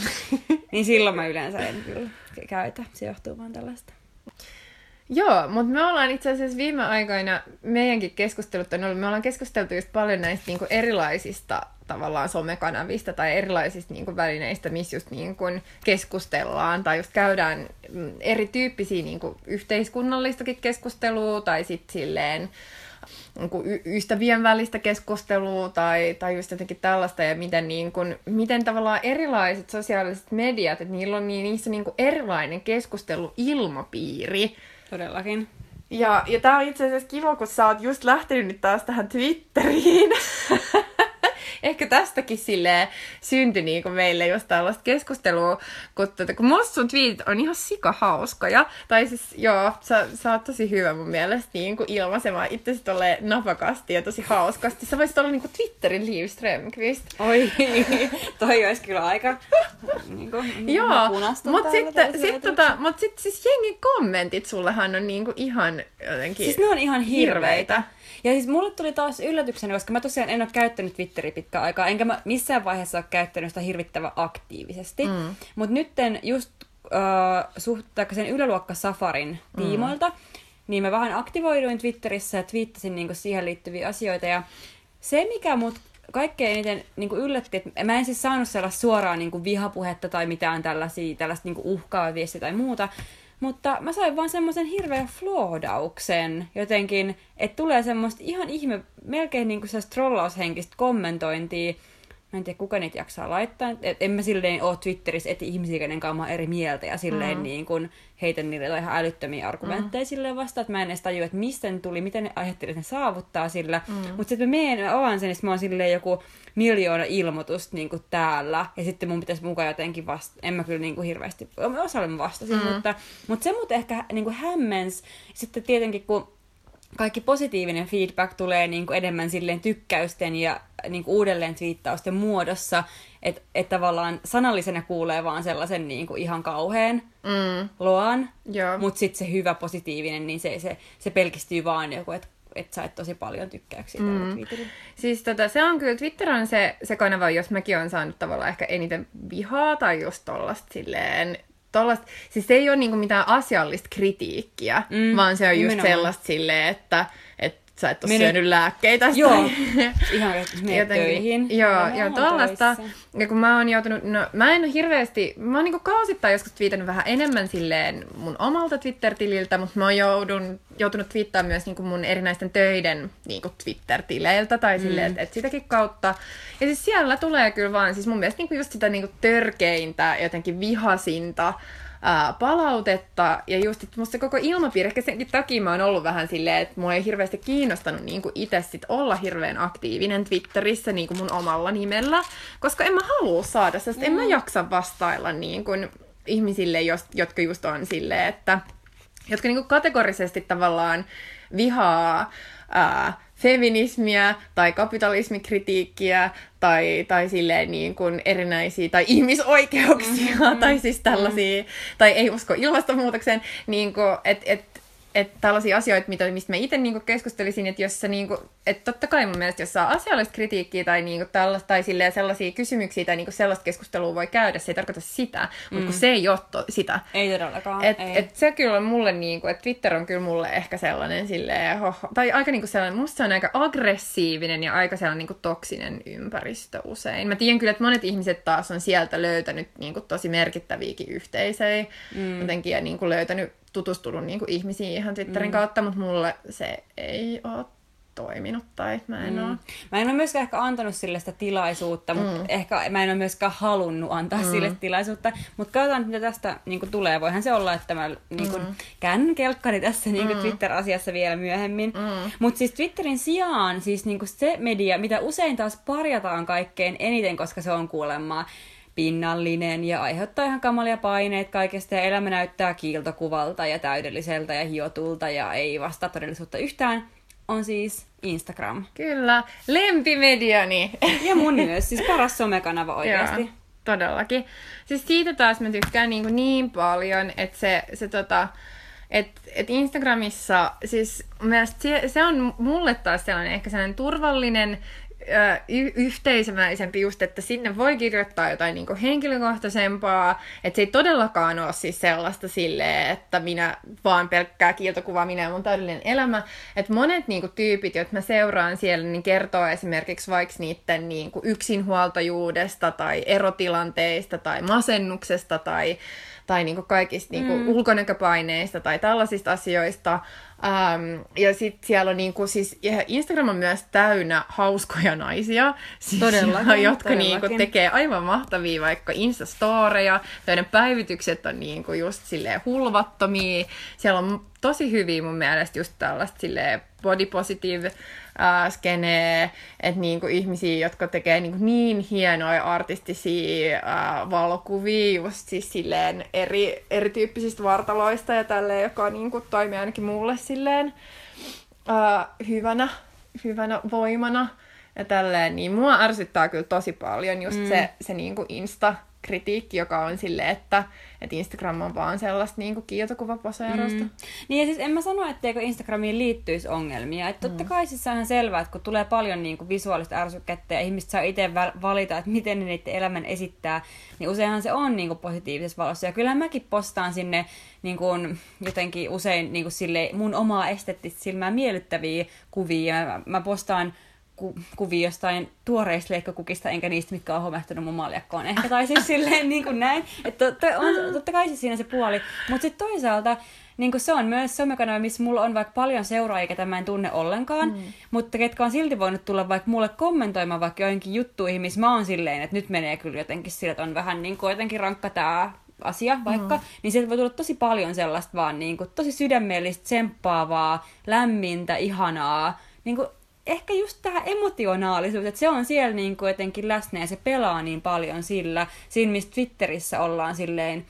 niin silloin mä yleensä en kyllä käytä. Se johtuu vaan tällaista. Joo, mutta me ollaan itse asiassa viime aikoina meidänkin keskustelut on ollut, me ollaan keskusteltu just paljon näistä niinku erilaisista tavallaan somekanavista tai erilaisista niinku välineistä, missä just niinku keskustellaan tai just käydään mm, erityyppisiä niinku yhteiskunnallistakin keskustelua tai sitten silleen kuin y- ystävien välistä keskustelua tai, tai just jotenkin tällaista ja miten, niin kuin, miten tavallaan erilaiset sosiaaliset mediat, että niillä on niin, niissä niin kuin erilainen keskusteluilmapiiri. Todellakin. Ja, ja tää on itse asiassa kiva, kun sä oot just lähtenyt nyt taas tähän Twitteriin. ehkä tästäkin sille syntyi niinku meille just tällaista keskustelua, kun, tuota, kun musta sun tweetit on ihan sika hauskoja. Tai siis joo, sä, sä oot tosi hyvä mun mielestä niin kuin ilmaisemaan itse tolle napakasti ja tosi hauskasti. Sä voisit olla niin kuin Twitterin Liv Strömqvist. Oi, toi olisi kyllä aika niin kuin, Joo, mutta sitten sit, tota, mut sit, siis jengin kommentit sullehan on niin kuin ihan jotenkin Siis ne on ihan hirveitä. hirveitä. Ja siis mulle tuli taas yllätyksenä, koska mä tosiaan en ole käyttänyt Twitteriä pitkään aikaa, enkä mä missään vaiheessa ole käyttänyt sitä hirvittävän aktiivisesti. Mm. Mutta nytten just äh, suht, sen yläluokka Safarin mm. tiimoilta, mm. niin mä vähän aktivoiduin Twitterissä ja twiittasin niinku siihen liittyviä asioita. Ja se, mikä mut kaikkein eniten niin kuin yllätti, että mä en siis saanut sellaista suoraa niin kuin vihapuhetta tai mitään tällaisia, tällaista niin kuin uhkaa viestiä tai muuta, mutta mä sain vaan semmoisen hirveän floodauksen jotenkin, että tulee semmoista ihan ihme, melkein niin kuin trollaushenkistä kommentointia, mä en tiedä kuka niitä jaksaa laittaa. Et en mä silleen ole Twitterissä eti ihmisiä, kenen kanssa eri mieltä ja silleen mm. niin kun heitän niille ihan älyttömiä argumentteja mm. silleen vasta, että mä en edes tajua, että mistä ne tuli, miten ne että ne saavuttaa sillä. Mm. Mutta sitten mä menen, mä avaan sen, niin mä oon silleen joku miljoona ilmoitusta niin kuin täällä, ja sitten mun pitäisi mukaan jotenkin vasta, en mä kyllä niin kuin hirveästi, osalle mä vastasin, mm. mutta, mutta se mut ehkä niin kuin hämmens, sitten tietenkin kun kaikki positiivinen feedback tulee niin kuin enemmän silleen tykkäysten ja niin kuin uudelleen twiittausten muodossa, että et tavallaan sanallisena kuulee vaan sellaisen niin kuin ihan kauheen mm. loan, mutta sitten se hyvä positiivinen, niin se, se, se pelkistyy vaan joku, että että sait tosi paljon tykkäyksiä mm. Siis tota, se on kyllä, Twitter on se, se kanava, jos mäkin on saanut tavallaan ehkä eniten vihaa tai just tollasta silleen tollast, siis se ei ole niinku mitään asiallista kritiikkiä, mm, vaan se on just nimenomaan. sellaista silleen, että et sä et ole Mene- syönyt lääkkeitä. Joo, ihan että mene töihin. Joo, Ja joo tuollaista. töissä. Ja kun mä oon joutunut, no mä en hirveästi, mä oon niinku kausittain joskus twiitannut vähän enemmän silleen mun omalta Twitter-tililtä, mutta mä oon joudun, joutunut twiittaamaan myös niinku mun erinäisten töiden niinku Twitter-tileiltä tai silleen, että et sitäkin kautta. Ja siis siellä tulee kyllä vaan, siis mun mielestä niinku just sitä niinku törkeintä, jotenkin vihasinta, ää, palautetta ja just, että musta se koko ilmapiiri, ehkä senkin takia mä oon ollut vähän silleen, että mua ei hirveästi kiinnostanut niin itse sit olla hirveän aktiivinen Twitterissä niin kuin mun omalla nimellä, koska en mä halua saada sitä, mm. en mä jaksa vastailla niin kuin ihmisille, jos, jotka just on silleen, että jotka niin kuin kategorisesti tavallaan vihaa ää, feminismiä tai kapitalismikritiikkiä tai, tai silleen niin kuin erinäisiä tai ihmisoikeuksia mm-hmm. tai siis tällaisia, tai ei usko ilmastonmuutokseen, niin kuin, että et, että tällaisia asioita, mitä, mistä mä itse niinku keskustelisin, että jos sä niinku, että totta kai mun mielestä, jos saa asiallista kritiikkiä tai, niinku tällaista, tai silleen sellaisia kysymyksiä tai niinku sellaista keskustelua voi käydä, se ei tarkoita sitä, mm. mutta kun se ei ole to, sitä. Ei todellakaan, Et, ei. et se kyllä on mulle, niinku, että Twitter on kyllä mulle ehkä sellainen silleen, hoho, tai aika niinku sellainen, musta se on aika aggressiivinen ja aika sellainen niinku toksinen ympäristö usein. Mä tiedän kyllä, että monet ihmiset taas on sieltä löytänyt niinku tosi merkittäviäkin yhteisöjä mm. jotenkin ja niinku löytänyt tutustunut niin kuin ihmisiin ihan Twitterin mm. kautta, mutta mulle se ei ole toiminut tai mä en mm. ole. Mä en ole myöskään ehkä antanut sille sitä tilaisuutta, mutta mm. ehkä mä en ole myöskään halunnut antaa mm. sille tilaisuutta. Mutta katsotaan, mitä tästä niin kuin, tulee. Voihan se olla, että mä niin kuin, mm. käännän kelkkani tässä niin kuin, mm. Twitter-asiassa vielä myöhemmin. Mm. Mutta siis Twitterin sijaan siis niin kuin se media, mitä usein taas parjataan kaikkein eniten, koska se on kuulemma pinnallinen ja aiheuttaa ihan kamalia paineet kaikesta ja elämä näyttää kiiltokuvalta ja täydelliseltä ja hiotulta ja ei vastaa todellisuutta yhtään, on siis Instagram. Kyllä, lempimediani. Ja mun myös, siis paras somekanava oikeasti. Joo, todellakin. Siis siitä taas mä tykkään niin, kuin niin paljon, että se, se tota, et, et Instagramissa, siis se, se on mulle taas sellainen ehkä sellainen turvallinen, yhteisömäisempi just, että sinne voi kirjoittaa jotain niin henkilökohtaisempaa, että se ei todellakaan ole siis sellaista silleen, että minä vaan pelkkää kiiltokuva, minä ja mun täydellinen elämä, että monet niin kuin, tyypit, joita mä seuraan siellä, niin kertoo esimerkiksi vaikka niiden niin kuin, yksinhuoltajuudesta tai erotilanteista tai masennuksesta tai tai niinku kaikista niinku mm. ulkonäköpaineista tai tällaisista asioista. Um, ja sitten siellä on niinku, siis, ja Instagram on myös täynnä hauskoja naisia, siis, Todellakin, jotka todellakin. niinku tekee aivan mahtavia vaikka Instastoreja, joiden päivitykset on niinku just silleen hulvattomia. Siellä on tosi hyviä mun mielestä just tällaista silleen body positive äh, skenee, että niinku ihmisiä, jotka tekee niinku niin hienoja artistisia äh, valokuvia just siis silleen eri, erityyppisistä vartaloista ja tälleen, joka niinku toimii ainakin mulle silleen äh, hyvänä, hyvänä voimana ja tälleen, niin mua ärsyttää kyllä tosi paljon just mm. se, se niinku Insta kritiikki, joka on silleen, että, että Instagram on vaan sellaista niin kuin kiiltokuvaposeerausta. Mm. Niin ja siis en mä sano, etteikö Instagramiin liittyisi ongelmia. Että totta kai siis on ihan selvää, että kun tulee paljon niin kuin visuaalista ärsykettä ja ihmiset saa itse valita, että miten ne niiden elämän esittää, niin useinhan se on niin kuin positiivisessa valossa. Ja kyllä mäkin postaan sinne niin kuin, jotenkin usein niin kuin sille, mun omaa esteettistä silmää miellyttäviä kuvia. Mä, mä postaan ku, kuvia jostain tuoreista leikkakukista, enkä niistä, mitkä on homehtunut mun maljakkoon. Ehkä tai siis silleen niin kuin näin. Että totta, on, totta kai siis siinä se puoli. Mutta sitten toisaalta niin kuin se on myös somekanava, missä mulla on vaikka paljon seuraajia, ketä mä en tunne ollenkaan, mm. mutta ketkä on silti voinut tulla vaikka mulle kommentoimaan vaikka joihinkin juttuihin, missä mä oon silleen, että nyt menee kyllä jotenkin sillä, että on vähän niin kuin jotenkin rankka tää asia vaikka, mm. niin sieltä voi tulla tosi paljon sellaista vaan niin kuin, tosi sydämellistä, tsemppaavaa, lämmintä, ihanaa, niin kuin, ehkä just tämä emotionaalisuus, että se on siellä niin kuin jotenkin läsnä ja se pelaa niin paljon sillä, siinä missä Twitterissä ollaan silleen,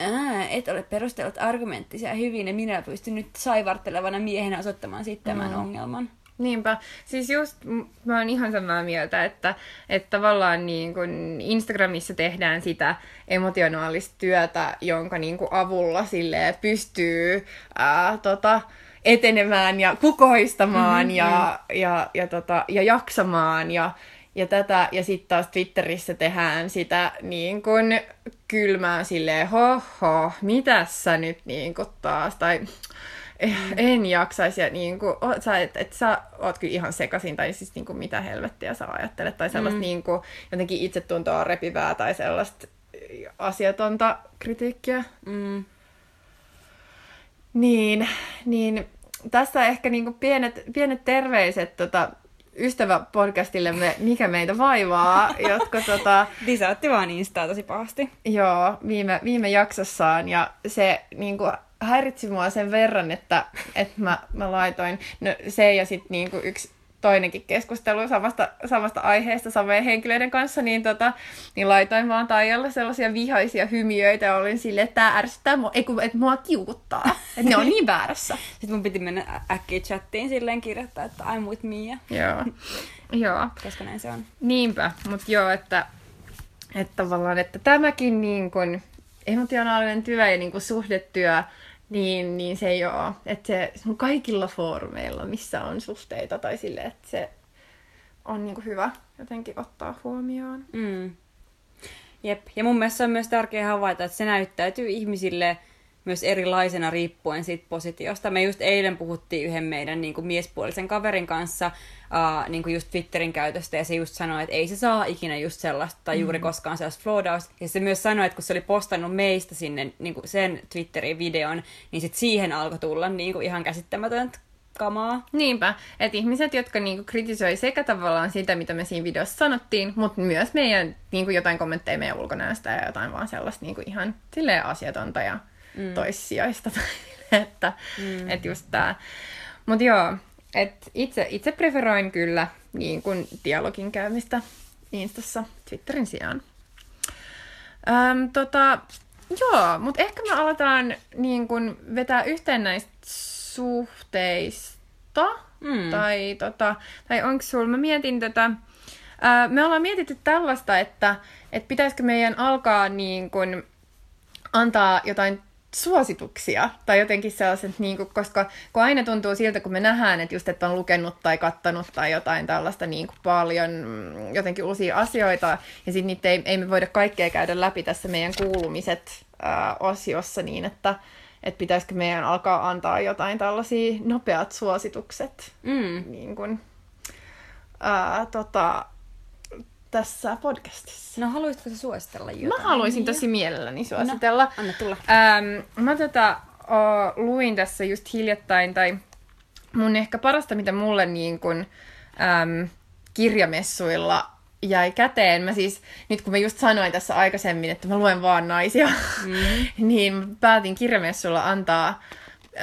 Ää, et ole perustellut argumenttisia hyvin ja minä pystyn nyt saivartelevana miehenä osoittamaan sitten tämän mm. ongelman. Niinpä. Siis just mä oon ihan samaa mieltä, että, että tavallaan niin kun Instagramissa tehdään sitä emotionaalista työtä, jonka niin kun avulla silleen pystyy ää, tota, etenemään ja kukoistamaan mm-hmm. ja, ja, ja, tota, ja jaksamaan ja, ja tätä, ja sitten taas Twitterissä tehdään sitä niin kuin kylmää silleen, hoho, mitäs sä nyt niin kuin taas, tai en jaksaisi. Ja niin kuin, sä, et, et sä oot kyllä ihan sekaisin, tai siis niin kuin, mitä helvettiä sä ajattelet, tai sellaista mm. niin kuin, jotenkin itsetuntoa repivää, tai sellaista asiatonta kritiikkiä. Mm. Niin, niin tässä ehkä niin kuin pienet, pienet terveiset tota, ystäväpodcastillemme Mikä meitä vaivaa, jotka tota... Lisa otti vaan Instaa tosi pahasti. Joo, viime, viime jaksossaan, ja se niin kuin, häiritsi mua sen verran, että, että mä, mä laitoin no, se ja sitten niin yksi toinenkin keskustelu samasta, samasta aiheesta samojen henkilöiden kanssa, niin, tota, niin laitoin vaan Taijalle sellaisia vihaisia hymiöitä ja olin silleen, että tämä ärsyttää mua, ei kun, että mua kiukuttaa, että ne on niin väärässä. Sitten mun piti mennä äkkiä chattiin silleen kirjoittaa, että I'm with Mia. Joo. joo. Koska näin se on. Niinpä, mutta joo, että, että tavallaan, että tämäkin niin kuin emotionaalinen työ ja niin kuin suhdetyö niin, niin se ei ole. Että se, se on kaikilla foorumeilla, missä on suhteita tai sille, että se on niin kuin hyvä jotenkin ottaa huomioon. Mm. Jep. Ja mun mielestä on myös tärkeää havaita, että se näyttäytyy ihmisille myös erilaisena riippuen siitä positiosta. Me just eilen puhuttiin yhden meidän niin kuin miespuolisen kaverin kanssa uh, niin kuin just Twitterin käytöstä, ja se just sanoi, että ei se saa ikinä just sellaista, tai juuri mm. koskaan sellaista floodausta. Ja se myös sanoi, että kun se oli postannut meistä sinne niin kuin sen Twitterin videon, niin sit siihen alkoi tulla niin kuin ihan käsittämätöntä kamaa. Niinpä, että ihmiset, jotka niinku kritisoi sekä tavallaan sitä, mitä me siinä videossa sanottiin, mutta myös meidän niinku jotain kommentteja meidän ulkonäöstä ja jotain vaan sellaista niinku ihan silleen asiatonta ja mm. toissijaista. että mm. et just tää. Mutta joo, et itse, itse preferoin kyllä niin kuin dialogin käymistä Instassa Twitterin sijaan. Öm, tota, joo, mutta ehkä me aletaan niin kuin vetää yhteen näistä suhteista. Mm. Tai, tota, tai onko sulla, mä mietin tätä, ää, me ollaan mietitty tällaista, että, että pitäisikö meidän alkaa niin kuin antaa jotain suosituksia tai jotenkin sellaiset, niin kuin, koska kun aina tuntuu siltä, kun me nähdään, että just, että on lukenut tai kattanut tai jotain tällaista niin kuin paljon mm, jotenkin uusia asioita, ja sitten niitä ei, ei me voida kaikkea käydä läpi tässä meidän kuulumiset ää, osiossa niin, että että pitäisikö meidän alkaa antaa jotain tällaisia nopeat suositukset mm. niin kuin, ää, tota, tässä podcastissa. No haluaisitko suositella jotain? Mä haluaisin tosi mielelläni suositella. No, anna tulla. Ähm, mä tota, o, luin tässä just hiljattain, tai mun ehkä parasta, mitä mulle niin kun, äm, kirjamessuilla jäi käteen. Mä siis, nyt kun mä just sanoin tässä aikaisemmin, että mä luen vaan naisia, mm-hmm. niin päätin kirjamessuilla antaa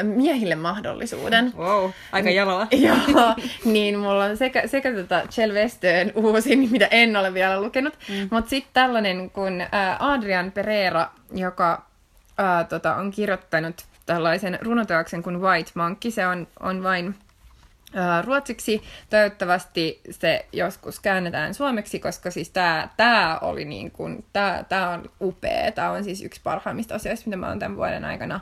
miehille mahdollisuuden. Wow, aika jalalla. Joo, niin mulla on sekä, sekä tota Chelvestön uusin, mitä en ole vielä lukenut, mm. mutta sitten tällainen kuin Adrian Pereira, joka ää, tota, on kirjoittanut tällaisen runoteoksen kuin White Monkey. Se on, on vain ää, ruotsiksi. Toivottavasti se joskus käännetään suomeksi, koska siis tämä tää oli niin kuin, tää, tää on upea. Tämä on siis yksi parhaimmista asioista, mitä mä oon tämän vuoden aikana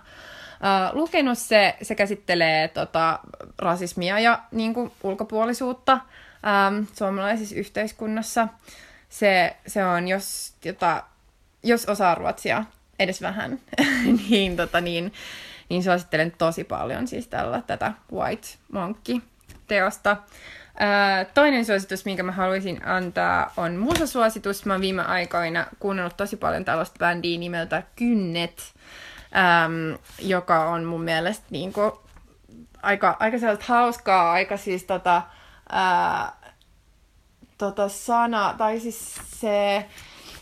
Lukenut se, se käsittelee tota, rasismia ja niin kuin, ulkopuolisuutta um, suomalaisessa yhteiskunnassa. Se, se on, jos, jota, jos osaa ruotsia edes vähän, niin, tota, niin, niin suosittelen tosi paljon siis tällä, tätä White Monkey-teosta. Toinen suositus, minkä mä haluaisin antaa, on musasuositus. Mä oon viime aikoina kuunnellut tosi paljon tällaista bändiä nimeltä Kynnet äm, joka on mun mielestä niin kuin, aika, aika sellaista hauskaa, aika siis tota, ää, tota sana, tai siis se,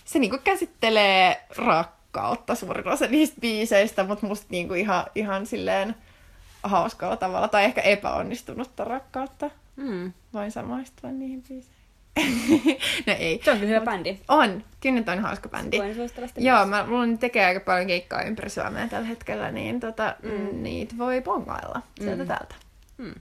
se niin kuin käsittelee rakkautta suurin osa niistä biiseistä, mutta musta niin kuin ihan, ihan silleen hauskalla tavalla, tai ehkä epäonnistunutta rakkautta. Mm. Voin samaistua niihin biiseihin. no ei. Se on kyllä hyvä bändi. On. Kynnet on hauska bändi. Voin suositella sitä Joo, mä, mulla tekee aika paljon keikkaa ympäri Suomea tällä hetkellä, niin tota, mm. niitä voi pongailla sieltä mm. täältä. Mm.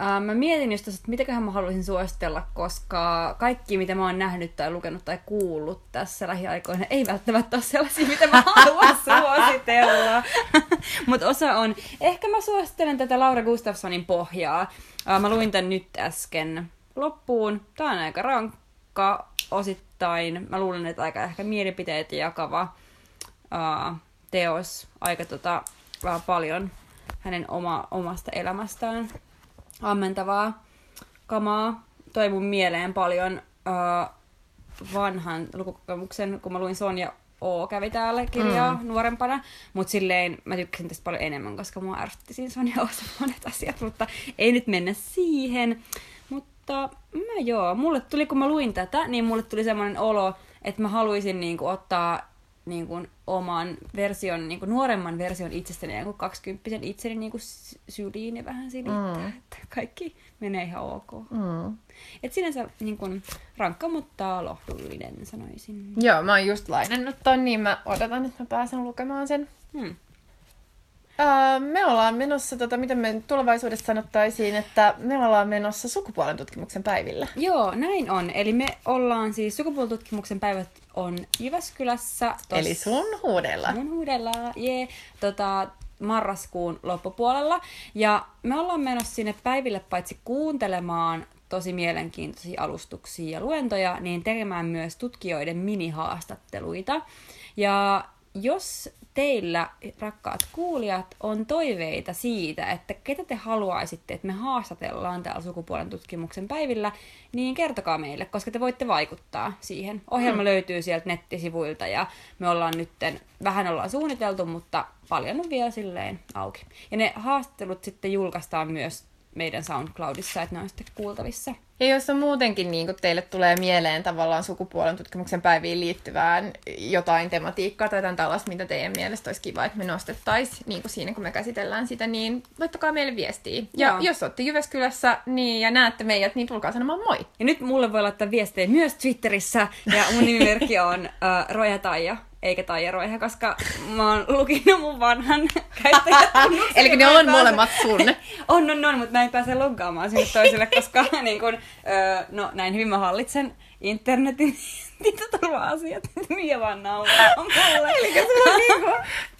Uh, mä mietin just että mitäköhän mä haluaisin suositella, koska kaikki, mitä mä oon nähnyt tai lukenut tai kuullut tässä lähiaikoina, ei välttämättä ole sellaisia, mitä mä haluan suositella. Mutta osa on. Ehkä mä suosittelen tätä Laura Gustafssonin pohjaa. Uh, mä luin tän nyt äsken loppuun. Tämä on aika rankka osittain. Mä luulen, että aika ehkä mielipiteet jakava uh, teos. Aika tota, uh, paljon hänen oma, omasta elämästään ammentavaa kamaa. Toi mun mieleen paljon uh, vanhan lukukokemuksen, kun mä luin Sonja O kävi täällä kirjaa mm. nuorempana, mutta silleen mä tykkäsin tästä paljon enemmän, koska mua ärsytti siinä Sonja Oossa monet asiat, mutta ei nyt mennä siihen. Mutta mä joo, mulle tuli, kun mä luin tätä, niin mulle tuli semmoinen olo, että mä haluaisin niinku ottaa niin kuin, oman version, niin kuin, nuoremman version itsestäni, niin kuin kaksikymppisen itseni niin kuin, syliin ja vähän silittää, mm. että kaikki menee ihan ok. Mm. Et sinänsä niin kuin, rankka, mutta lohdullinen, sanoisin. Joo, mä oon just lainannut ton, niin mä odotan, että mä pääsen lukemaan sen. Hmm. Me ollaan menossa, tota, miten me tulevaisuudessa sanottaisiin, että me ollaan menossa sukupuolen tutkimuksen päiville. Joo, näin on. Eli me ollaan siis sukupuolentutkimuksen päivät on Jyväskylässä. Tos... Eli sun huudella. Mun huudella, jee. Yeah. Tota, marraskuun loppupuolella. Ja me ollaan menossa sinne päiville paitsi kuuntelemaan tosi mielenkiintoisia alustuksia ja luentoja, niin tekemään myös tutkijoiden minihaastatteluita. Ja jos teillä, rakkaat kuulijat, on toiveita siitä, että ketä te haluaisitte, että me haastatellaan täällä sukupuolen tutkimuksen päivillä, niin kertokaa meille, koska te voitte vaikuttaa siihen. Ohjelma mm. löytyy sieltä nettisivuilta ja me ollaan nytten, vähän ollaan suunniteltu, mutta paljon on vielä silleen auki. Ja ne haastattelut sitten julkaistaan myös meidän SoundCloudissa, että ne on sitten kuultavissa. Ja jos on muutenkin niin teille tulee mieleen tavallaan sukupuolen tutkimuksen päiviin liittyvään jotain tematiikkaa tai jotain tällaista, mitä teidän mielestä olisi kiva, että me nostettaisiin niin kuin siinä, kun me käsitellään sitä, niin laittakaa meille viestiä. Ja Joo. jos olette Jyväskylässä niin, ja näette meidät, niin tulkaa sanomaan moi. Ja nyt mulle voi laittaa viestejä myös Twitterissä, ja mun nimimerkki on uh, Roja Taija eikä Taija Roiha, koska mä oon lukinut mun vanhan käyttäjän. Eli ne on molemmat sun. on, on, on, mutta mä en pääse loggaamaan sinne toiselle, koska niin kun, öö, no, näin hyvin mä hallitsen internetin tietoturva-asiat. Mia vaan nauraa mulle. Eli sulla on niinku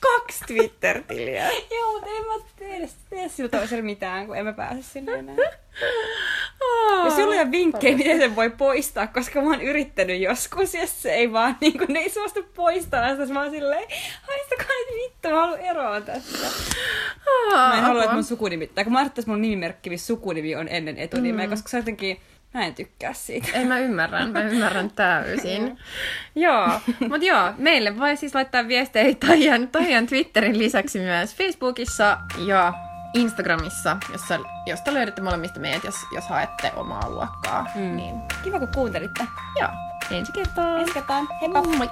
kaksi Twitter-tiliä. Joo, mutta en mä tee, tee sillä toisella mitään, kun en mä pääse sinne enää. Oh, ja sulla on vinkkejä, miten sen voi poistaa, koska mä oon yrittänyt joskus, ja se ei vaan, niin kuin, ne ei suostu poistaa sitä. Mä oon silleen, haistakaa nyt vittu, mä haluan eroa tästä. Oh, mä en halua, että mun sukunimi, tai kun mä ajattelin, että mun nimimerkki, missä sukunimi on ennen etunimeä, mm. koska se jotenkin, Mä en tykkää siitä. Ei, mä ymmärrän. Mä ymmärrän täysin. joo, mutta joo, meille voi siis laittaa viestejä Tajan, Tajan Twitterin lisäksi myös Facebookissa ja Instagramissa, jossa, josta löydätte molemmista meidät, jos, jos haette omaa luokkaa. Mm. Niin. Kiva, kun kuuntelitte. Joo, ensi kertaan. Ensi kertaan. Heippa. Moi.